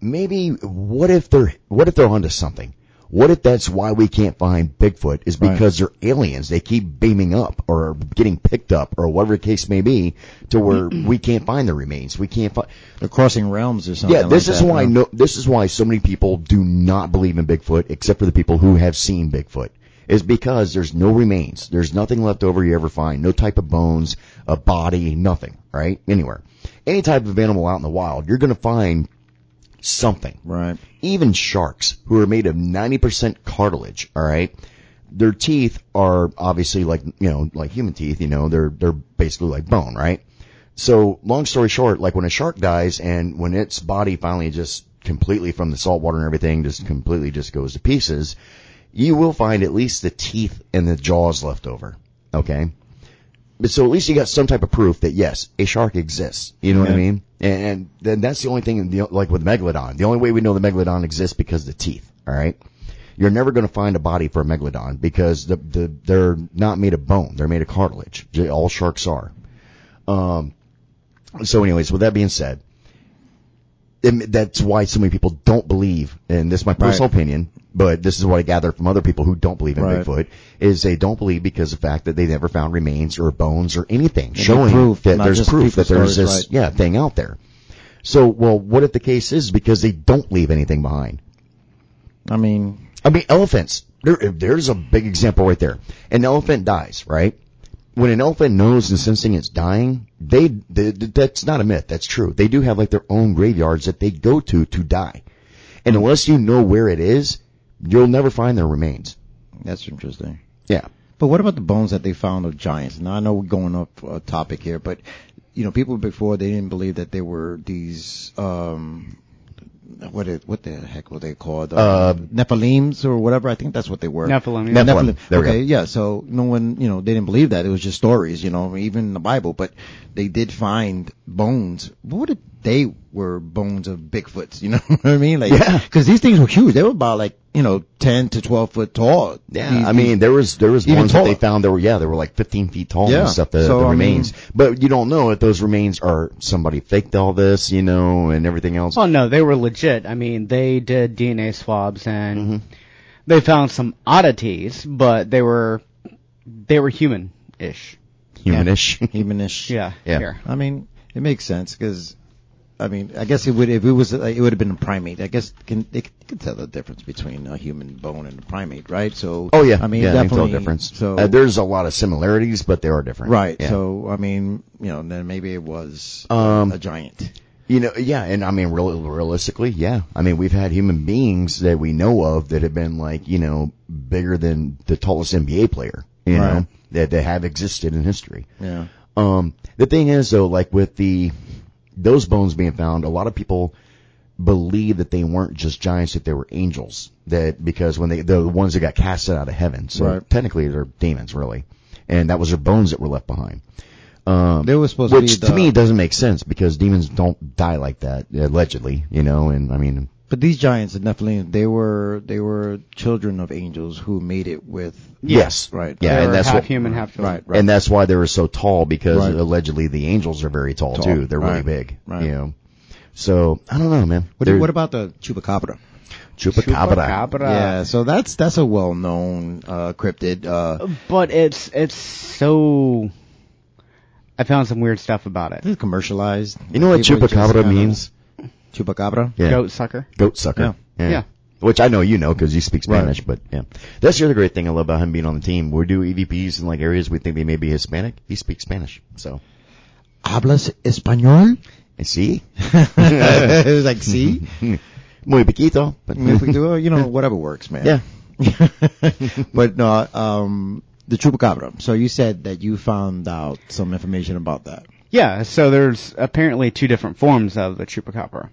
maybe what if they're what if they're onto something? What if that's why we can't find Bigfoot is Right. because they're aliens? They keep beaming up or getting picked up or whatever the case may be to where mm-hmm. we can't find the remains. We can't find. They're crossing realms or something. Yeah, this like is that, why no, this is why so many people do not believe in Bigfoot, except for the people who have seen Bigfoot. Is because there's no remains. There's nothing left over you ever find. No type of bones, a body, nothing, right? Anywhere. Any type of animal out in the wild, you're gonna find something. Right. Even sharks, who are made of 90% cartilage, alright? Their teeth are obviously like, you know, like human teeth, you know, they're, they're basically like bone, right? So, long story short, like when a shark dies and when its body finally just completely from the salt water and everything just completely just goes to pieces, you will find at least the teeth and the jaws left over. Okay? But so at least you got some type of proof that yes, a shark exists. You know what I mean? And, and then that's the only thing, the, like with megalodon. The only way we know the megalodon exists because of the teeth. All right. You're never going to find a body for a megalodon because the, the they're not made of bone. They're made of cartilage. All sharks are. Um. So, anyways, with that being said, that's why so many people don't believe, and this is my personal opinion, but this is what I gather from other people who don't believe in Right. Bigfoot, is they don't believe because of the fact that they never found remains or bones or anything no showing proof, that there's proof that there's stories, this, right. yeah, thing out there. So, well, what if the case is because they don't leave anything behind? I mean, I mean, elephants. There, there's a big example right there. An elephant dies, right? When an elephant knows and sensing it's dying, they, they that's not a myth. That's true. They do have like their own graveyards that they go to to die. And unless you know where it is, you'll never find their remains. that's interesting. Yeah. But what about the bones that they found of giants? Now I know we're going off a topic here, but you know, people before they didn't believe that there were these, um, what it, what the heck were they called? Uh, Nephilims or whatever. I think that's what they were. Nephilim. Nephilim. Nephilim. There we okay, go. yeah. So no one, you know, they didn't believe that. It was just stories, you know, even in the Bible. But they did find bones. What if they were bones of Bigfoots? You know what I mean? Like, Yeah. Because these things were huge. They were about like, you know, ten to twelve foot tall. Yeah, These- I mean, there was there was Even ones that they found that were yeah, they were like 15 feet tall Yeah. and stuff. The, So, the I mean- remains, but you don't know if those remains are somebody faked all this, you know, and everything else. Oh no, they were legit. I mean, they did DNA swabs and Mm-hmm. they found some oddities, but they were they were human-ish. Humanish. humanish. Yeah. Yeah. Here. I mean, it makes sense because, I mean, I guess it would if it was it would have been a primate. I guess can they can tell the difference between a human bone and a primate, right? So Oh yeah, I mean, yeah, definitely difference. So uh, there's a lot of similarities, but they are different. right. Yeah. So I mean, you know, then maybe it was Um, a giant. You know, yeah, and I mean, real, realistically, yeah. I mean, we've had human beings that we know of that have been like, you know, bigger than the tallest NBA player, you Right. know, that, that have existed in history. Yeah. Um, the thing is though, like with the, those bones being found, a lot of people believe that they weren't just giants, that they were angels. That, because when they, the ones that got casted out of heaven. So Right. technically they're demons, really. And that was their bones that were left behind. Um, They were supposed which to be to the, me doesn't make sense because demons don't die like that, allegedly, you know, and I mean, But these giants, the Nephilim, they were they were children of angels who made it with yes. right. Yeah, they and that's half what, human, half right, children. right. and that's why they were so tall because Right. allegedly the angels are very tall, Tall, too. They're really big, right. you know. So, I don't know, man. What, They're- what about the chupacabra? Chupacabra? Chupacabra. yeah, so that's that's a well known uh, cryptid. Uh, But it's it's so. I found some weird stuff about it. it's commercialized. You know what People chupacabra kinda- means? Chupacabra. Yeah. Goat sucker. Goat sucker. Yeah. Which I know you know because you speak Right. Spanish, but yeah. That's the other great thing I love about him being on the team. We do EVPs in like areas we think they may be Hispanic. He speaks Spanish. So, Hablas español? and see? it was like, see, Muy poquito. But we do, you know, whatever works, man. Yeah. but no, um, the chupacabra. So you said that you found out some information about that. Yeah, so there's apparently two different forms of the chupacabra.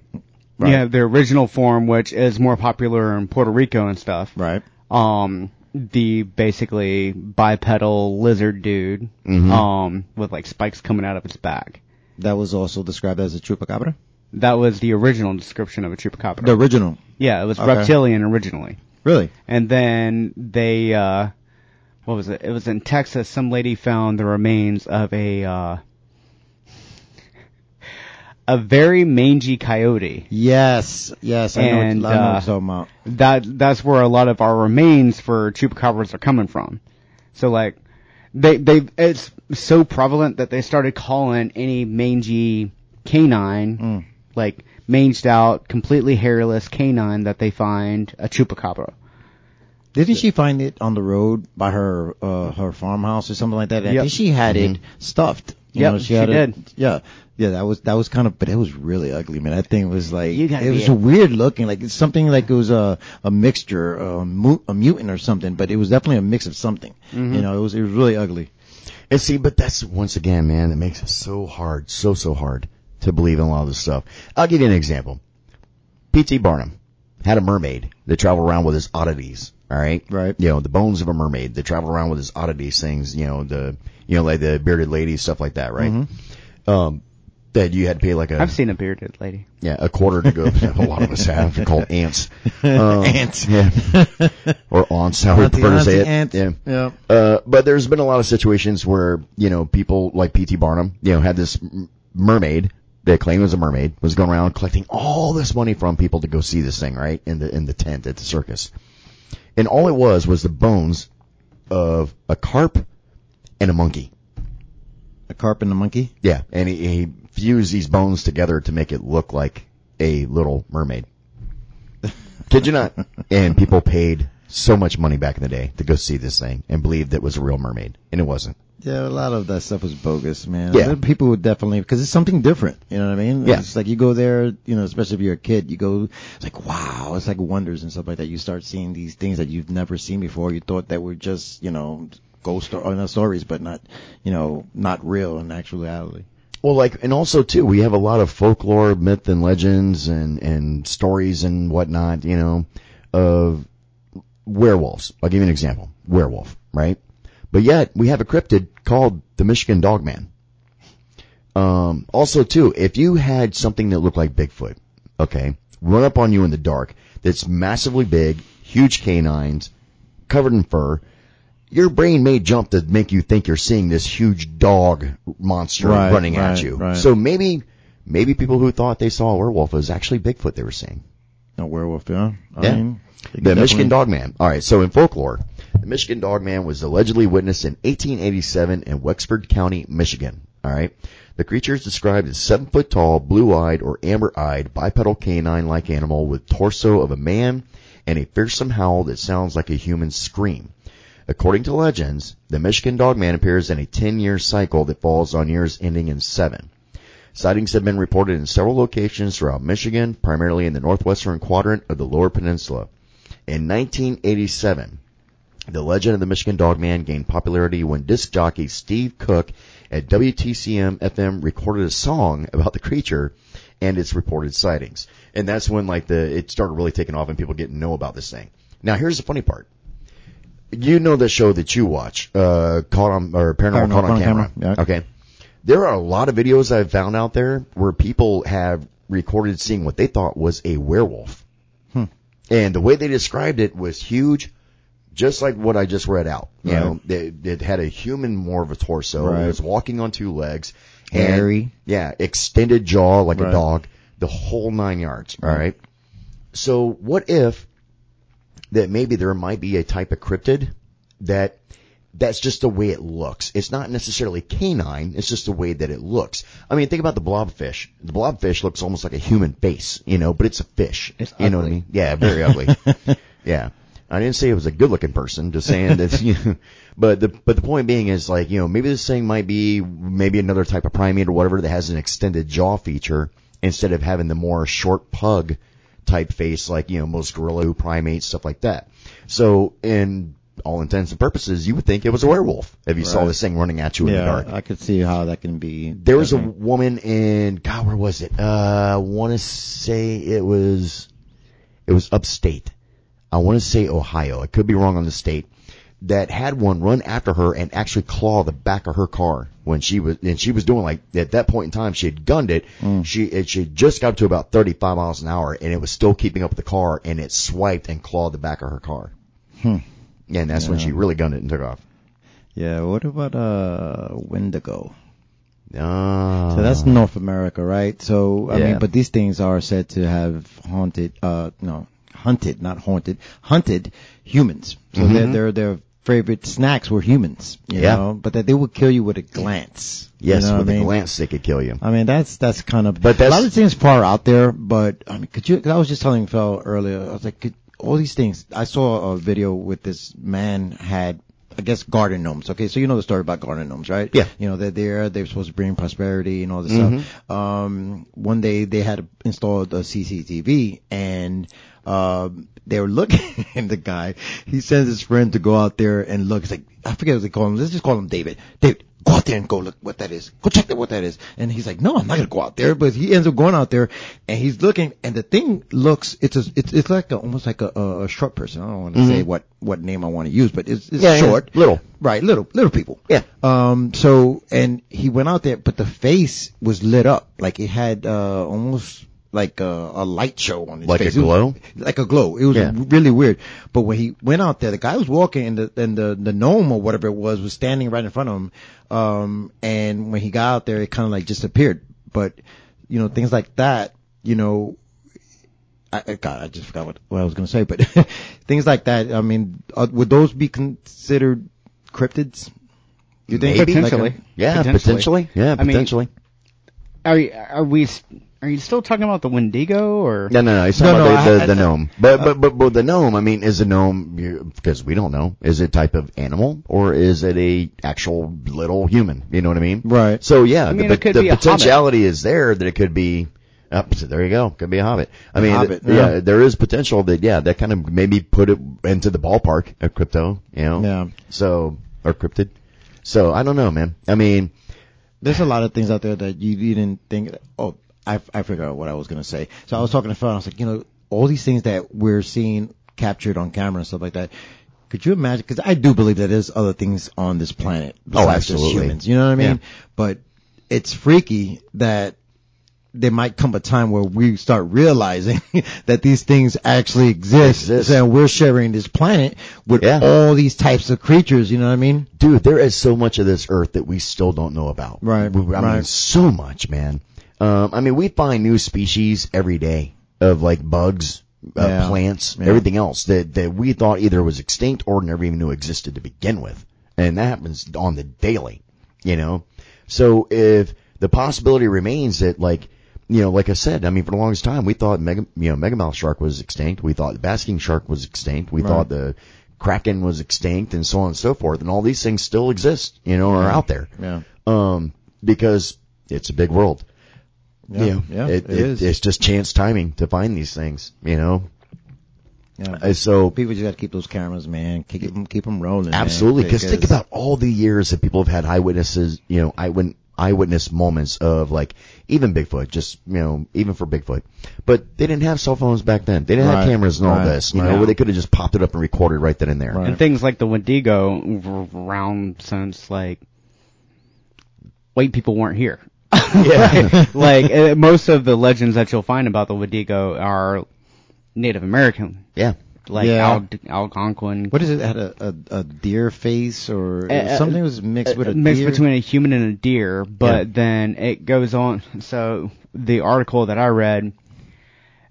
Right. You have the original form, which is more popular in Puerto Rico and stuff. Right. Um, the basically bipedal lizard dude, Mhm. um, with like spikes coming out of its back. That was also described as a chupacabra. That was the original description of a chupacabra. The original. yeah, it was Okay. reptilian originally. Really? And then they, uh, what was it? It was in Texas. Some lady found the remains of a, uh, a very mangy coyote. Yes. Yes. I know. And, what, I know what uh, you're talking about. That, that's where a lot of our remains for chupacabras are coming from. So like, they, they, it's so prevalent that they started calling any mangy canine, Mm. like manged out, completely hairless canine that they find a chupacabra. Didn't she find it on the road by her uh, her farmhouse or something like that? Yep. think she had it stuffed. You Yep, know, she had it- did. Yeah, yeah. That was that was kind of, but it was really ugly, man. That thing was like You it was a- weird looking, like it's something like it was a a mixture, a, mu- a mutant or something. But it was definitely a mix of something. Mm-hmm. You know, it was it was really ugly. And see, but that's once again, man, it makes it so hard, so so hard to believe in a lot of this stuff. I'll give you an example. P.T. Barnum had a mermaid that traveled around with his oddities. All right, Right. You know, the bones of a mermaid that traveled around with his oddities, things. You know, the you know like the bearded lady stuff like that, right? Um, that you had to pay like a I've seen a bearded lady. yeah a quarter to go. a lot of us have. They're called ants. Um, Ants. yeah, or aunts. How we prefer to say it. ant. Yeah. Yeah. Uh, but there's been a lot of situations where, you know, people like P.T. Barnum, you know, had this mermaid that claimed was a mermaid, was going around collecting all this money from people to go see this thing, right? In the, in the tent at the circus. And all it was was the bones of a carp and a monkey. A carp and a monkey. Yeah. And he, he fused these bones together to make it look like a little mermaid. Kid you not? And people paid so much money back in the day to go see this thing and believed it was a real mermaid. And it wasn't. Yeah, a lot of that stuff was bogus, man. Yeah. People would definitely, because it's something different, you know what I mean? Yeah. It's like you go there, you know, especially if you're a kid, you go, it's like, wow, it's like wonders and stuff like that. You start seeing these things that you've never seen before. You thought that were just, you know, ghost or, or not stories, but not, you know, not real in actuality. Well, like, and also too, we have a lot of folklore, myth, and legends, and and stories and whatnot. You know, of werewolves. I'll give you an example: werewolf, right? But yet we have a cryptid called the Michigan Dogman. Um, also too, if you had something that looked like Bigfoot, okay, run up on you in the dark, that's massively big, huge canines, covered in fur, your brain may jump to make you think you're seeing this huge dog monster Right, running at you. right. So maybe, maybe people who thought they saw a werewolf was actually Bigfoot they were seeing. A werewolf, yeah. I Yeah. mean, The Michigan Dogman. All right. So in folklore, the Michigan Dogman was allegedly witnessed in 1887 in Wexford County, Michigan. All right. The creature is described as seven foot tall, blue-eyed or amber-eyed, bipedal canine-like animal with torso of a man and a fearsome howl that sounds like a human scream. According to legends, the Michigan Dogman appears in a 10-year cycle that falls on years ending in seven. Sightings have been reported in several locations throughout Michigan, primarily in the northwestern quadrant of the Lower Peninsula. In 1987, the legend of the Michigan Dogman gained popularity when disc jockey Steve Cook at WTCM FM recorded a song about the creature and its reported sightings. And that's when like the it started really taking off and people getting to know about this thing. Now here's the funny part. You know the show that you watch, uh, caught on or paranormal, Paranormal caught on on camera. Camera, yeah. Okay. There are a lot of videos I've found out there where people have recorded seeing what they thought was a werewolf. Hmm. And the way they described it was huge, just like what I just read out. You Right. know, it, it had a human more of a torso. Right. It was walking on two legs. and- Hairy. yeah, extended jaw like a dog. The whole nine yards. All Right. right. So what if that maybe there might be a type of cryptid that that's just the way it looks. It's not necessarily canine. It's just the way that it looks. I mean, think about the blobfish. The blobfish looks almost like a human face, you know, but it's a fish. It's you know what I ugly. mean? Yeah, very ugly. yeah. I didn't say it was a good looking person, just saying that, you know, but the, but the point being is like, you know, maybe this thing might be maybe another type of primate or whatever that has an extended jaw feature instead of having the more short pug type face like, you know, most gorilla primates, stuff like that. So in all intents and purposes, you would think it was a werewolf if you saw this thing running at you in the Yeah, dark. I could see how that can be. There was a woman in God, where was it? Uh, I want to say it was it was upstate. I want to say Ohio. I could be wrong on the state. That had one run after her and actually claw the back of her car when she was and she was doing like at that point in time she had gunned it. She it, she just got to about 35 miles an hour and it was still keeping up with the car and it swiped and clawed the back of her car. Hmm. And that's when she really gunned it and took off. Yeah. What about uh Wendigo? Ah. So that's North America, right? So I Yeah. mean, but these things are said to have haunted, uh, no, hunted, not haunted, hunted humans. So Mhm. their their their favorite snacks were humans, you Yeah. know, but that they would kill you with a glance. yes, you know with I a mean? glance they could kill you. I mean, that's that's kind of. But that's- a lot of things far out there. But I mean, could you? Cause I was just telling Phil earlier. I was like, could, all these things. I saw a video with this man had. I guess garden gnomes. Okay, so you know the story about garden gnomes, right? Yeah. You know they're there. They're supposed to bring prosperity and all this Mhm. stuff. Um, one day they had installed a CCTV and um, they were looking. and the guy he sends his friend to go out there and look. He's like, I forget what they call him. Let's just call him David. David, go out there and go look what that is. Go check that what that is. And he's like, no, I'm not gonna go out there. But he ends up going out there and he's looking and the thing looks, it's a, it's, it's like a, almost like a, a, a short person. I don't want to say what, what name I want to use, but it's, it's Mm-hmm. Yeah, yeah, short. little. Right, little, little people. Yeah. Um, so, and he went out there, but the face was lit up. Like it had, uh, almost like a, a light show on his Like a face. It was- glow? like a glow. It was Yeah. really weird. But when he went out there, the guy was walking and the, and the, the gnome or whatever it was was standing right in front of him. Um, and when he got out there, it kind of like disappeared. But, you know, things like that, you know, I, I- God, I just forgot what, what I was going to say, but things like that, I mean, uh, would those be considered cryptids? You think? Maybe. Like a- Potentially. Yeah, Potentially. potentially. Yeah, I mean- potentially. Are are we? S- Are you still talking about the Wendigo or? No, no, no. He's talking No, about no, the, the, I- the gnome. But, but, but, but the gnome, I mean, is a gnome, because we don't know, is it a type of animal or is it a actual little human? You know what I mean? Right. So yeah, I mean, the, it could the be a hobbit. potentiality is there that it could be, up, so there you go, could be a hobbit. I mean, hobbit, th- yeah. yeah, there is potential that, yeah, that kind of maybe put it into the ballpark of crypto, you know? Yeah. So, or cryptid. So I don't know, man. I mean, there's a lot of things out there that you, you didn't think. Oh, I I figured out what I was gonna say. So I was talking to Phil. and I was like, you know, all these things that we're seeing captured on camera and stuff like that. Could you imagine? Because I do believe that there's other things on this planet oh, besides just absolutely. humans. You know what I mean? Yeah. But it's freaky that there might come a time where we start realizing that these things actually exist, Exist. and we're sharing this planet with Yeah. all these types of creatures. You know what I mean? dude, there is so much of this earth that we still don't know about. Right, I mean, right. so much, man. Um, I mean, we find new species every day of like bugs, uh, Yeah. plants, Yeah. everything else that, that we thought either was extinct or never even knew existed to begin with. And that happens on the daily, you know? So if the possibility remains that like, you know, like I said, I mean, for the longest time, we thought mega, you know, megamouth shark was extinct. We thought the basking shark was extinct. We Right. thought the kraken was extinct and so on and so forth. And all these things still exist, you know, are out there. Yeah. Um, because it's a big world. Yeah, You know, yeah, it, it it- is. It's just chance timing to find these things, you know? Yeah. Uh, So People just got to keep those cameras, man. Keep them, keep them rolling. man, Absolutely, because think about all the years that people have had eyewitnesses, you know, eyewitness, eyewitness moments of like even Bigfoot, just you know, even for Bigfoot. But they didn't have cell phones back then. They didn't Right, have cameras and all right, this, you right. know, where they could have just popped it up and recorded right then and there. Right. And things like the Wendigo were around since like white people weren't here. Yeah. like uh, most of the legends that you'll find about the Wendigo are Native American, Yeah. like Yeah. Al- Algonquin. What is it? Had a, a, a deer face or Uh, something was mixed with a mixed deer? between a human and a deer, but Yeah. then it goes on. So the article that I read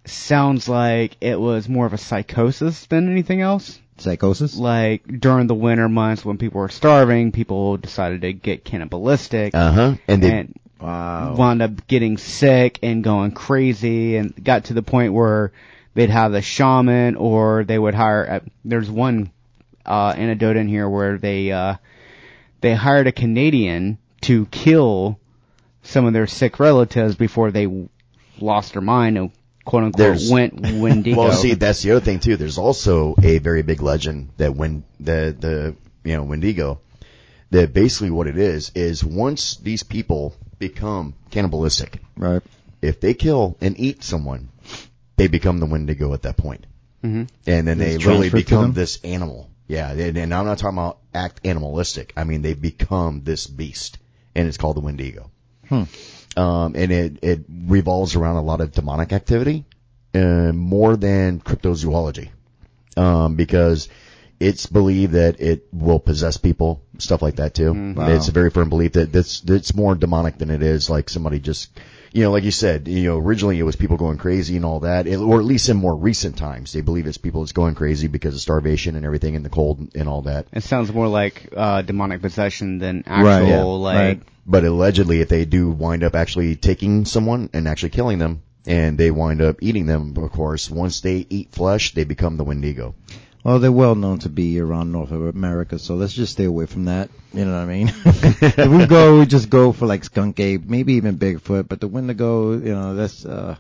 sounds like it was more of a psychosis than anything else. psychosis. Like during the winter months when people were starving, people decided to get cannibalistic Uh huh. And they, and Wow. wound up getting sick and going crazy and got to the point where they'd have the shaman or they would hire uh, there's one uh anecdote in here where they uh they hired a Canadian to kill some of their sick relatives before they lost their mind and quote unquote There's- went Wendigo. well, see, that's the other thing too. There's also a very big legend that when the the you know Wendigo, that basically what it is is once these people become cannibalistic, Right. if they kill and eat someone, they become the Wendigo at that point. Mhm. And then they It's really become this animal. Yeah, and, and I'm not talking about act animalistic. I mean, they become this beast, and it's called the Wendigo. Hmm. Um, and it, it revolves around a lot of demonic activity, uh, more than cryptozoology. Um, because it's believed that it will possess people, stuff like that too. Wow. It's a very firm belief that that's, it's more demonic than it is like somebody just, you know, like you said, you know, originally it was people going crazy and all that, it, or at least in more recent times, they believe it's people that's going crazy because of starvation and everything and the cold and all that. it sounds more like uh demonic possession than Right, actual yeah, like right. But allegedly, if they do wind up actually taking someone and actually killing them, and they wind up eating them, of course, once they eat flesh, they become the Wendigo. Well, they're well known to be around North America, so let's just stay away from that. You know what I mean? if we go, we just go for like skunk ape, maybe even Bigfoot, but the Wendigo, you know, that's, uh,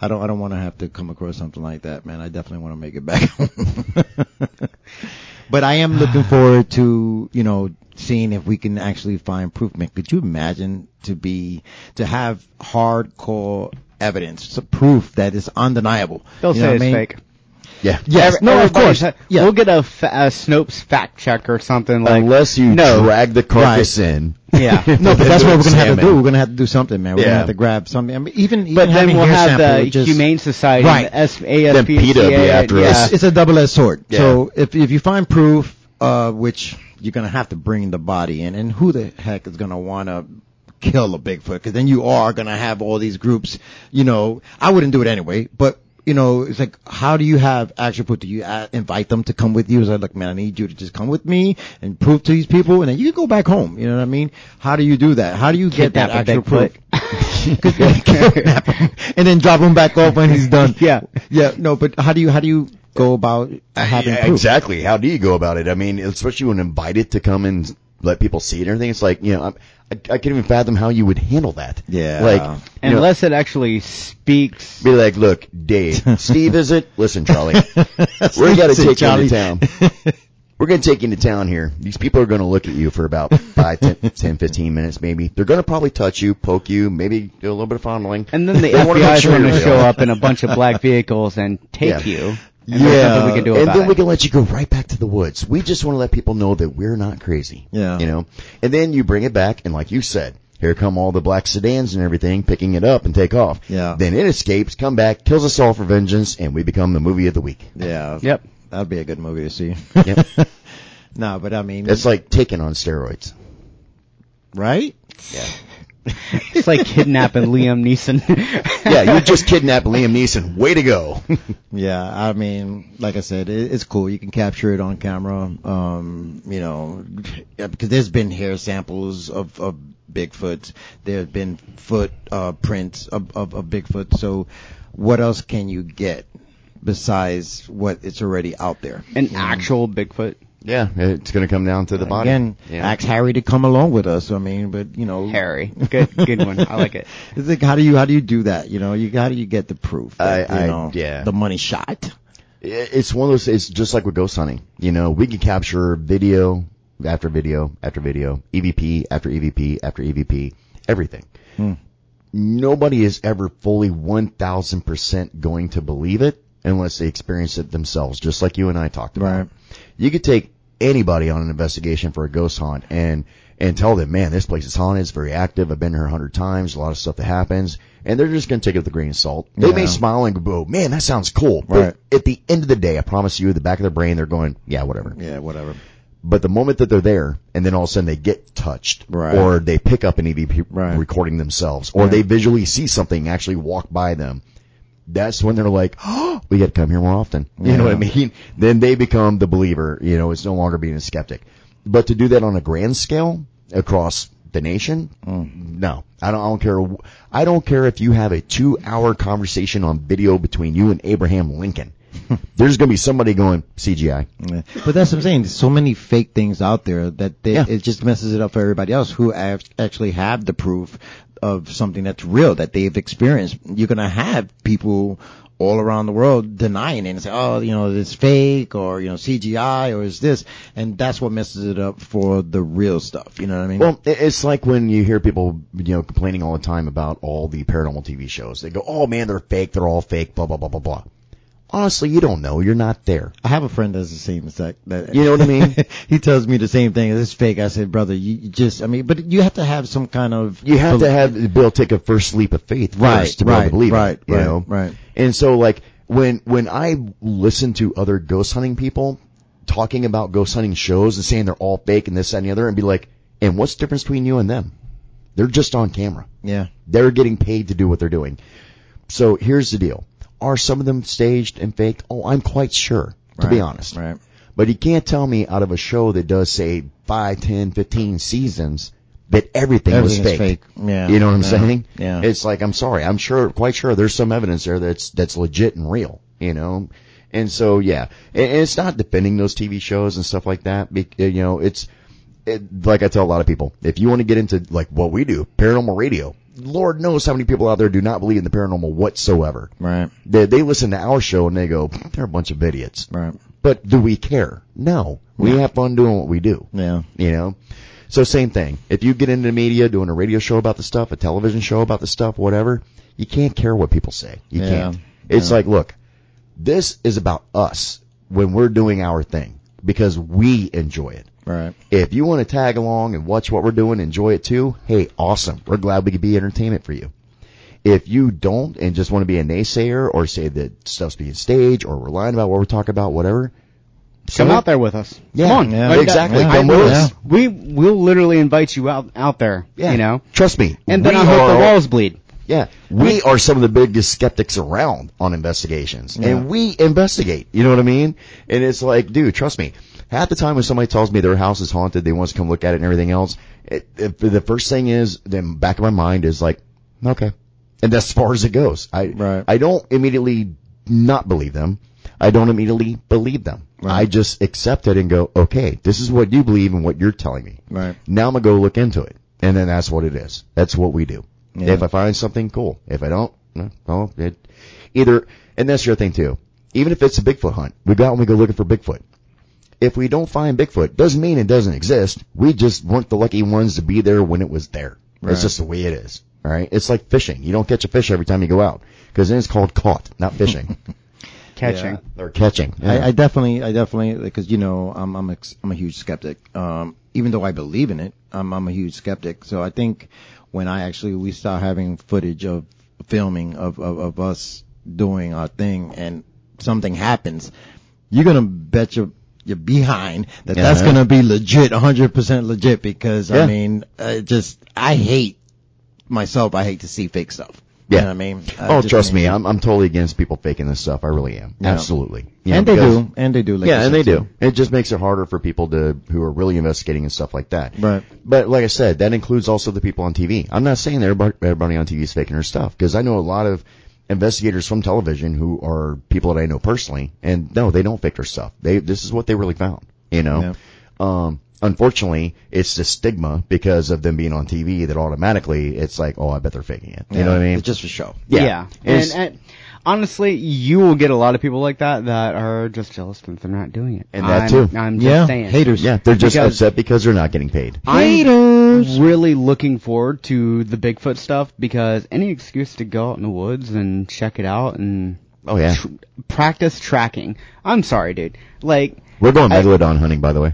I don't, I don't want to have to come across something like that, man. I definitely want to make it back home. but I am looking forward to, you know, seeing if we can actually find proof, man. Could you imagine to be, to have hardcore evidence, proof that is undeniable? they'll You know say it's I mean? fake. Yeah. Yes, Every- no, of everybody's- course. Yeah. We'll get a, fa- a Snopes fact check or something like Unless you no. drag the carcass in. Yeah. No, but that's what we're gonna have to do. We're gonna have to do something, man. We're gonna have to grab something. I mean, even even But then we'll have the just, Humane Society, Right. and the S- Then PETA be after yeah. us. It's, it's a double-edged sword. Yeah. So if if you find proof, uh, which you're gonna have to bring the body in, and who the heck is gonna wanna kill a Bigfoot? Because then you are gonna have all these groups. You know, I wouldn't do it anyway, but. You know, it's like, how do you have actual proof? Do you uh, invite them to come with you? It's like, look, man, I need you to just come with me and prove to these people, and then you can go back home. You know what I mean? How do you do that? How do you get that Kidnap a actual proof? Bigfoot. kidnap him and then drop him back off when he's done. Yeah. yeah. No, but how do you how do you go about having Yeah, proof? exactly. How do you go about it? I mean, especially when invited to come and let people see it and everything. It's like, you know, I'm, I, I can't even fathom how you would handle that. Yeah. Like, you know, Unless it actually speaks. be like, look, Dave, Steve, is it? Listen, Charlie, we're gonna take Charlie. you into town. we're going to take you into town here. These people are going to look at you for about 5, 10, 10, 15 minutes maybe. They're going to probably touch you, poke you, maybe do a little bit of fondling. And then the They wanna FBI is sure going to show up in a bunch of black vehicles and take Yeah. you. And there's nothing we can do and about then we can let you go right back to the woods. We just want to let people know that we're not crazy. Yeah. You know? And then you bring it back, and like you said, here come all the black sedans and everything, picking it up and take off. Yeah. Then it escapes, come back, kills us all for vengeance, and we become the movie of the week. Yeah. Yep. That'd be a good movie to see. Yep. no, but I mean, It's like taken on steroids. right? Yeah. It's like kidnapping Liam Neeson. yeah, you just kidnapped Liam Neeson. Way to go. Yeah, I mean, like I said, it, it's cool. You can capture it on camera. Um, you know, yeah, because there's been hair samples of, of Bigfoot. There have been foot uh, prints of, of, of Bigfoot. So, what else can you get besides what it's already out there? An actual Bigfoot. Yeah, it's going to come down to the body. Again, yeah. ask Harry to come along with us. I mean, but you know, Harry. Good, good one. I like it. It's like how do you how do you do that? You know, you how do you get the proof? That, I- I- know, yeah. the money shot. It's one of those. It's just like with ghost hunting. You know, we can capture video after video after video, EVP after EVP after EVP, everything. Hmm. Nobody is ever fully one thousand percent going to believe it unless they experience it themselves, just like you and I talked about. Right. You could take anybody on an investigation for a ghost hunt and and tell them, man, this place is haunted. It's very active. I've been here a hundred times. A lot of stuff that happens, and they're just going to take it with a grain of salt. They may smile and go, man, that sounds cool. Right. But at the end of the day, I promise you, the back of their brain, they're going, yeah, whatever. Yeah, whatever. But the moment that they're there, and then all of a sudden they get touched, Right. or they pick up an EVP Right. recording themselves, or Yeah. they visually see something actually walk by them, that's when they're like, oh, we got to come here more often. You know what I mean? Then they become the believer. You know, it's no longer being a skeptic. But to do that on a grand scale across the nation, Mm. no, I don't, I don't care. I don't care if you have a two hour conversation on video between you and Abraham Lincoln. There's going to be somebody going CGI. Yeah. But that's what I'm saying. There's so many fake things out there that they, Yeah. it just messes it up for everybody else who actually have the proof of something that's real that they've experienced. You're gonna have people all around the world denying it and say, oh, you know, it's fake or, you know, CGI or is this. And that's what messes it up for the real stuff. You know what I mean? Well, it's like when you hear people, you know, complaining all the time about all the paranormal TV shows. They go, "Oh man, they're fake. They're all fake." Blah blah blah blah blah. Honestly, you don't know. You're not there. I have a friend that's the same exact. That, You know what I mean? he tells me the same thing. It's fake. I said, brother, you you just, I mean, but you have to have some kind of. You have to have Bill take a first leap of faith Right, first to be able to believe right, it. You know, right. And so, like when when I listen to other ghost hunting people talking about ghost hunting shows and saying they're all fake and this that, and the other, and be like, "And what's the difference between you and them? They're just on camera. Yeah. They're getting paid to do what they're doing." So here's the deal: Are some of them staged and faked? Oh, I'm quite sure, to be honest. Right. But you can't tell me out of a show that does say 5, 10, 15 seasons that everything, was fake. fake. Yeah. You know what I'm Yeah. saying? Yeah. It's like I'm sorry, I'm sure, quite sure there's some evidence there that's that's legit and real. You know, and so yeah, and, it's not defending those TV shows and stuff like that. You know, it's it, like I tell a lot of people, if you want to get into like what we do, paranormal radio. Lord knows how many people out there do not believe in the paranormal whatsoever. Right. They, they listen to our show and they go, they're a bunch of idiots. Right. But do we care? No. We have fun doing what we do. Yeah. You know? So same thing. If you get into the media doing a radio show about the stuff, a television show about the stuff, whatever, you can't care what people say. You Yeah. can't. It's Yeah. like, look, this is about us when we're doing our thing because we enjoy it. Right. If you want to tag along and watch what we're doing, enjoy it too, hey, awesome. We're glad we could be entertainment for you. If you don't and just want to be a naysayer or say that stuff's being staged or we're lying about what we're talking about, whatever, Come so- out there with us. Yeah, Come on. yeah, Like, exactly. I- Come with we'll- us. We will literally invite you out out there. Yeah. You know. Trust me. And then we I hope the walls bleed. Yeah, we are some of the biggest skeptics around on investigations, Yeah. and we investigate. You know what I mean? And it's like, dude, trust me. Half the time when somebody tells me their house is haunted, they want us to come look at it and everything else. It, it, the first thing is, then back of my mind is like, okay, and that's as far as it goes. I Right. I don't immediately not believe them. I don't immediately believe them. Right. I just accept it and go, okay, this is what you believe and what you're telling me. Right. Now I'm gonna go look into it, and then that's what it is. That's what we do. Yeah. If I find something, cool. If I don't, no, well, it either. And that's your thing too. Even if it's a Bigfoot hunt, we go out and we go looking for Bigfoot. If we don't find Bigfoot, doesn't mean it doesn't exist. We just weren't the lucky ones to be there when it was there. Right. It's just the way it is. All right. It's like fishing. You don't catch a fish every time you go out because then it's called caught, not fishing Catching. Yeah. or catching. I, I definitely, I definitely, because you know, I'm, I'm, ex- I'm a huge skeptic. Um, even though I believe in it, I'm, I'm a huge skeptic. So I think when I actually we start having footage of filming of, of, of us doing our thing, and something happens, you're gonna bet your your behind that that's Uh-huh. gonna be legit, 100% legit. Because Yeah. I mean, uh, just I hate myself. I hate to see fake stuff. You Yeah. know what I mean? I oh, trust me, I'm I'm totally against people faking this stuff. I really am. Yeah. Absolutely. You know, and they because- do, and they do. Like yeah, and they said, do. It just makes it harder for people to who are really investigating and stuff like that. Right. But like I said, that includes also the people on TV. I'm not saying that everybody, everybody on TV is faking their stuff because I know a lot of investigators from television who are people that I know personally, and no, they don't fake their stuff. They this is what they really found. You know. Um. Unfortunately, it's the stigma because of them being on TV that automatically it's like, oh, I bet they're faking it. You know what I mean? It's just for show. Yeah. And, and honestly, you will get a lot of people like that that are just jealous that they're not doing it. And that I'm, too. I'm just Yeah, saying. haters. yeah, they're just Because- upset because they're not getting paid. I'm really looking forward to the Bigfoot stuff because any excuse to go out in the woods and check it out and Oh yeah, tr- practice tracking. I'm sorry, dude. Like, we're going I- megalodon hunting, by the way.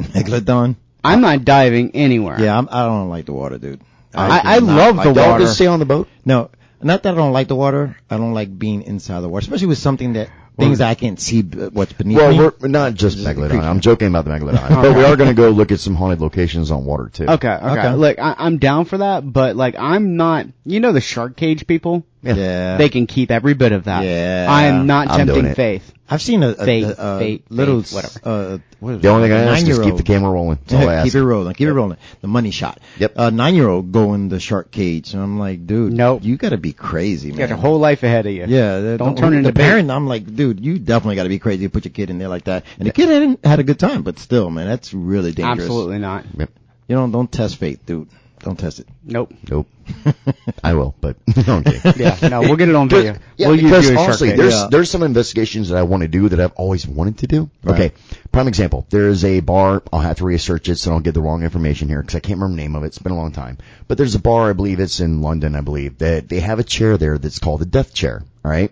Megalodon. I'm not diving anywhere. Yeah, I'm, I don't like the water, dude. I- do I love like the Don't water. just stay on the boat. No, not that I don't like the water. I don't like being inside the water, especially with something that things that I can't see what's beneath Well, me. we're not just Just megalodon. I'm joking about the megalodon, but we are going to go look at some haunted locations on water too. Okay, okay. Okay. Look, I, I'm down for that, but like, I'm not. You know the shark cage people? yeah, They can keep every bit of that. Yeah. I am not I'm tempting faith. I've seen a, a, Fate, a, a fate, little fate, whatever. Uh, what is The only thing I A ask is keep nine-year-old. the camera rolling. That's all I ask. keep it rolling. Keep it rolling. The money shot. Yep. A nine-year-old go in the shark cage, and I'm like, dude, Nope. you got to be crazy, man. You got your whole life ahead of you. Yeah, the- Don't turn into bait. parent. I'm like, dude, you definitely got to be crazy to put your kid in there like that. And the kid had, had a good time, but still, man, that's really dangerous. Absolutely not. Yep. You know, don't test fate, dude. Don't test it. Nope. Nope. I will, but no, I'm kidding. Yeah, no, we'll get it on video. Yeah, we'll because honestly, there's Yeah. there's some investigations that I want to do that I've always wanted to do. Right. Okay, prime example. There is a bar. I'll have to research it, so I don't get the wrong information here because I can't remember the name of it. It's been a long time. But there's a bar, I believe it's in London, I believe that they have a chair there that's called the death chair. All right.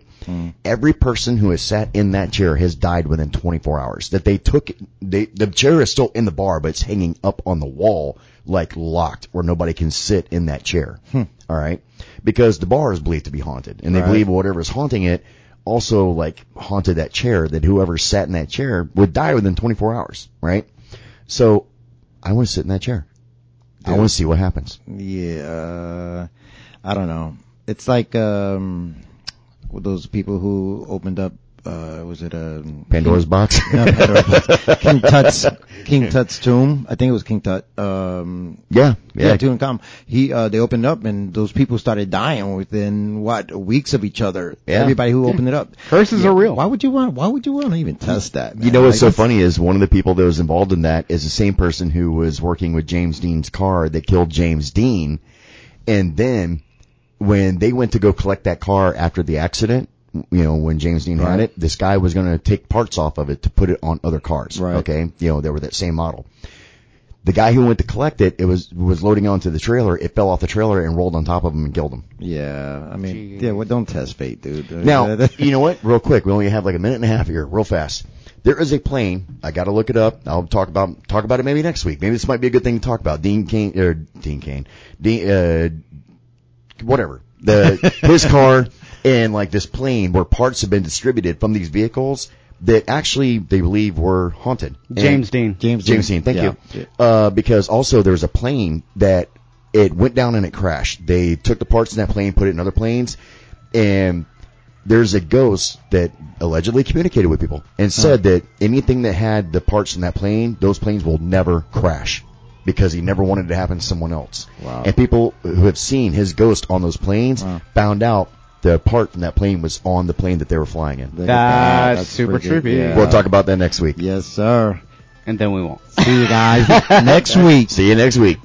Every person who has sat in that chair has died within 24 hours. That they took, they, the chair is still in the bar, but it's hanging up on the wall, like locked, where nobody can sit in that chair. All right, because the bar is believed to be haunted, and they Right. believe whatever is haunting it also like haunted that chair. That whoever sat in that chair would die within 24 hours. Right. So, I want to sit in that chair. I want to see what happens. Yeah, uh, I don't know. It's like um, those people who opened up. Uh, was it a Pandora's box. No, Pandora's box. King Tut's King Tut's tomb. I think it was King Tut. Um, yeah. yeah, Yeah. Tutankhamun. He uh, they opened up and those people started dying within what weeks of each other. Yeah. Everybody who opened it up. Curses are real. Why would you want? Why would you want to even test that? Man? You know what's so funny is one of the people that was involved in that is the same person who was working with James Dean's car that killed James Dean. And then when they went to go collect that car after the accident, you know, when James Dean had it, this guy was going to take parts off of it to put it on other cars. Right. Okay. You know, they were that same model. The guy who went to collect it, it was, was loading onto the trailer. It fell off the trailer and rolled on top of him and killed him. Yeah, I mean, Jeez. yeah. Well, don't test fate, dude. Now, you know what? Real quick, we only have like a minute and a half here, real fast. There is a plane. I got to look it up. I'll talk about talk about it maybe next week. Maybe this might be a good thing to talk about. Dean Kane or Dean Kane, Dean, uh, whatever. The his car and like this plane where parts have been distributed from these vehicles that actually they believe were haunted. And- James Dean. James James Dean, thank Yeah. you. Uh, because also there's a plane that it went down and it crashed. They took the parts in that plane, put it in other planes, and there's a ghost that allegedly communicated with people and said that anything that had the parts in that plane, those planes will never crash because he never wanted it to happen to someone else. Wow. And people who have seen his ghost on those planes Wow. found out the part from that plane was on the plane that they were flying in. Look at. That's super pretty good. trippy. Yeah. We'll talk about that next week. Yes, sir. And then we won't. See you guys next week. See you next week.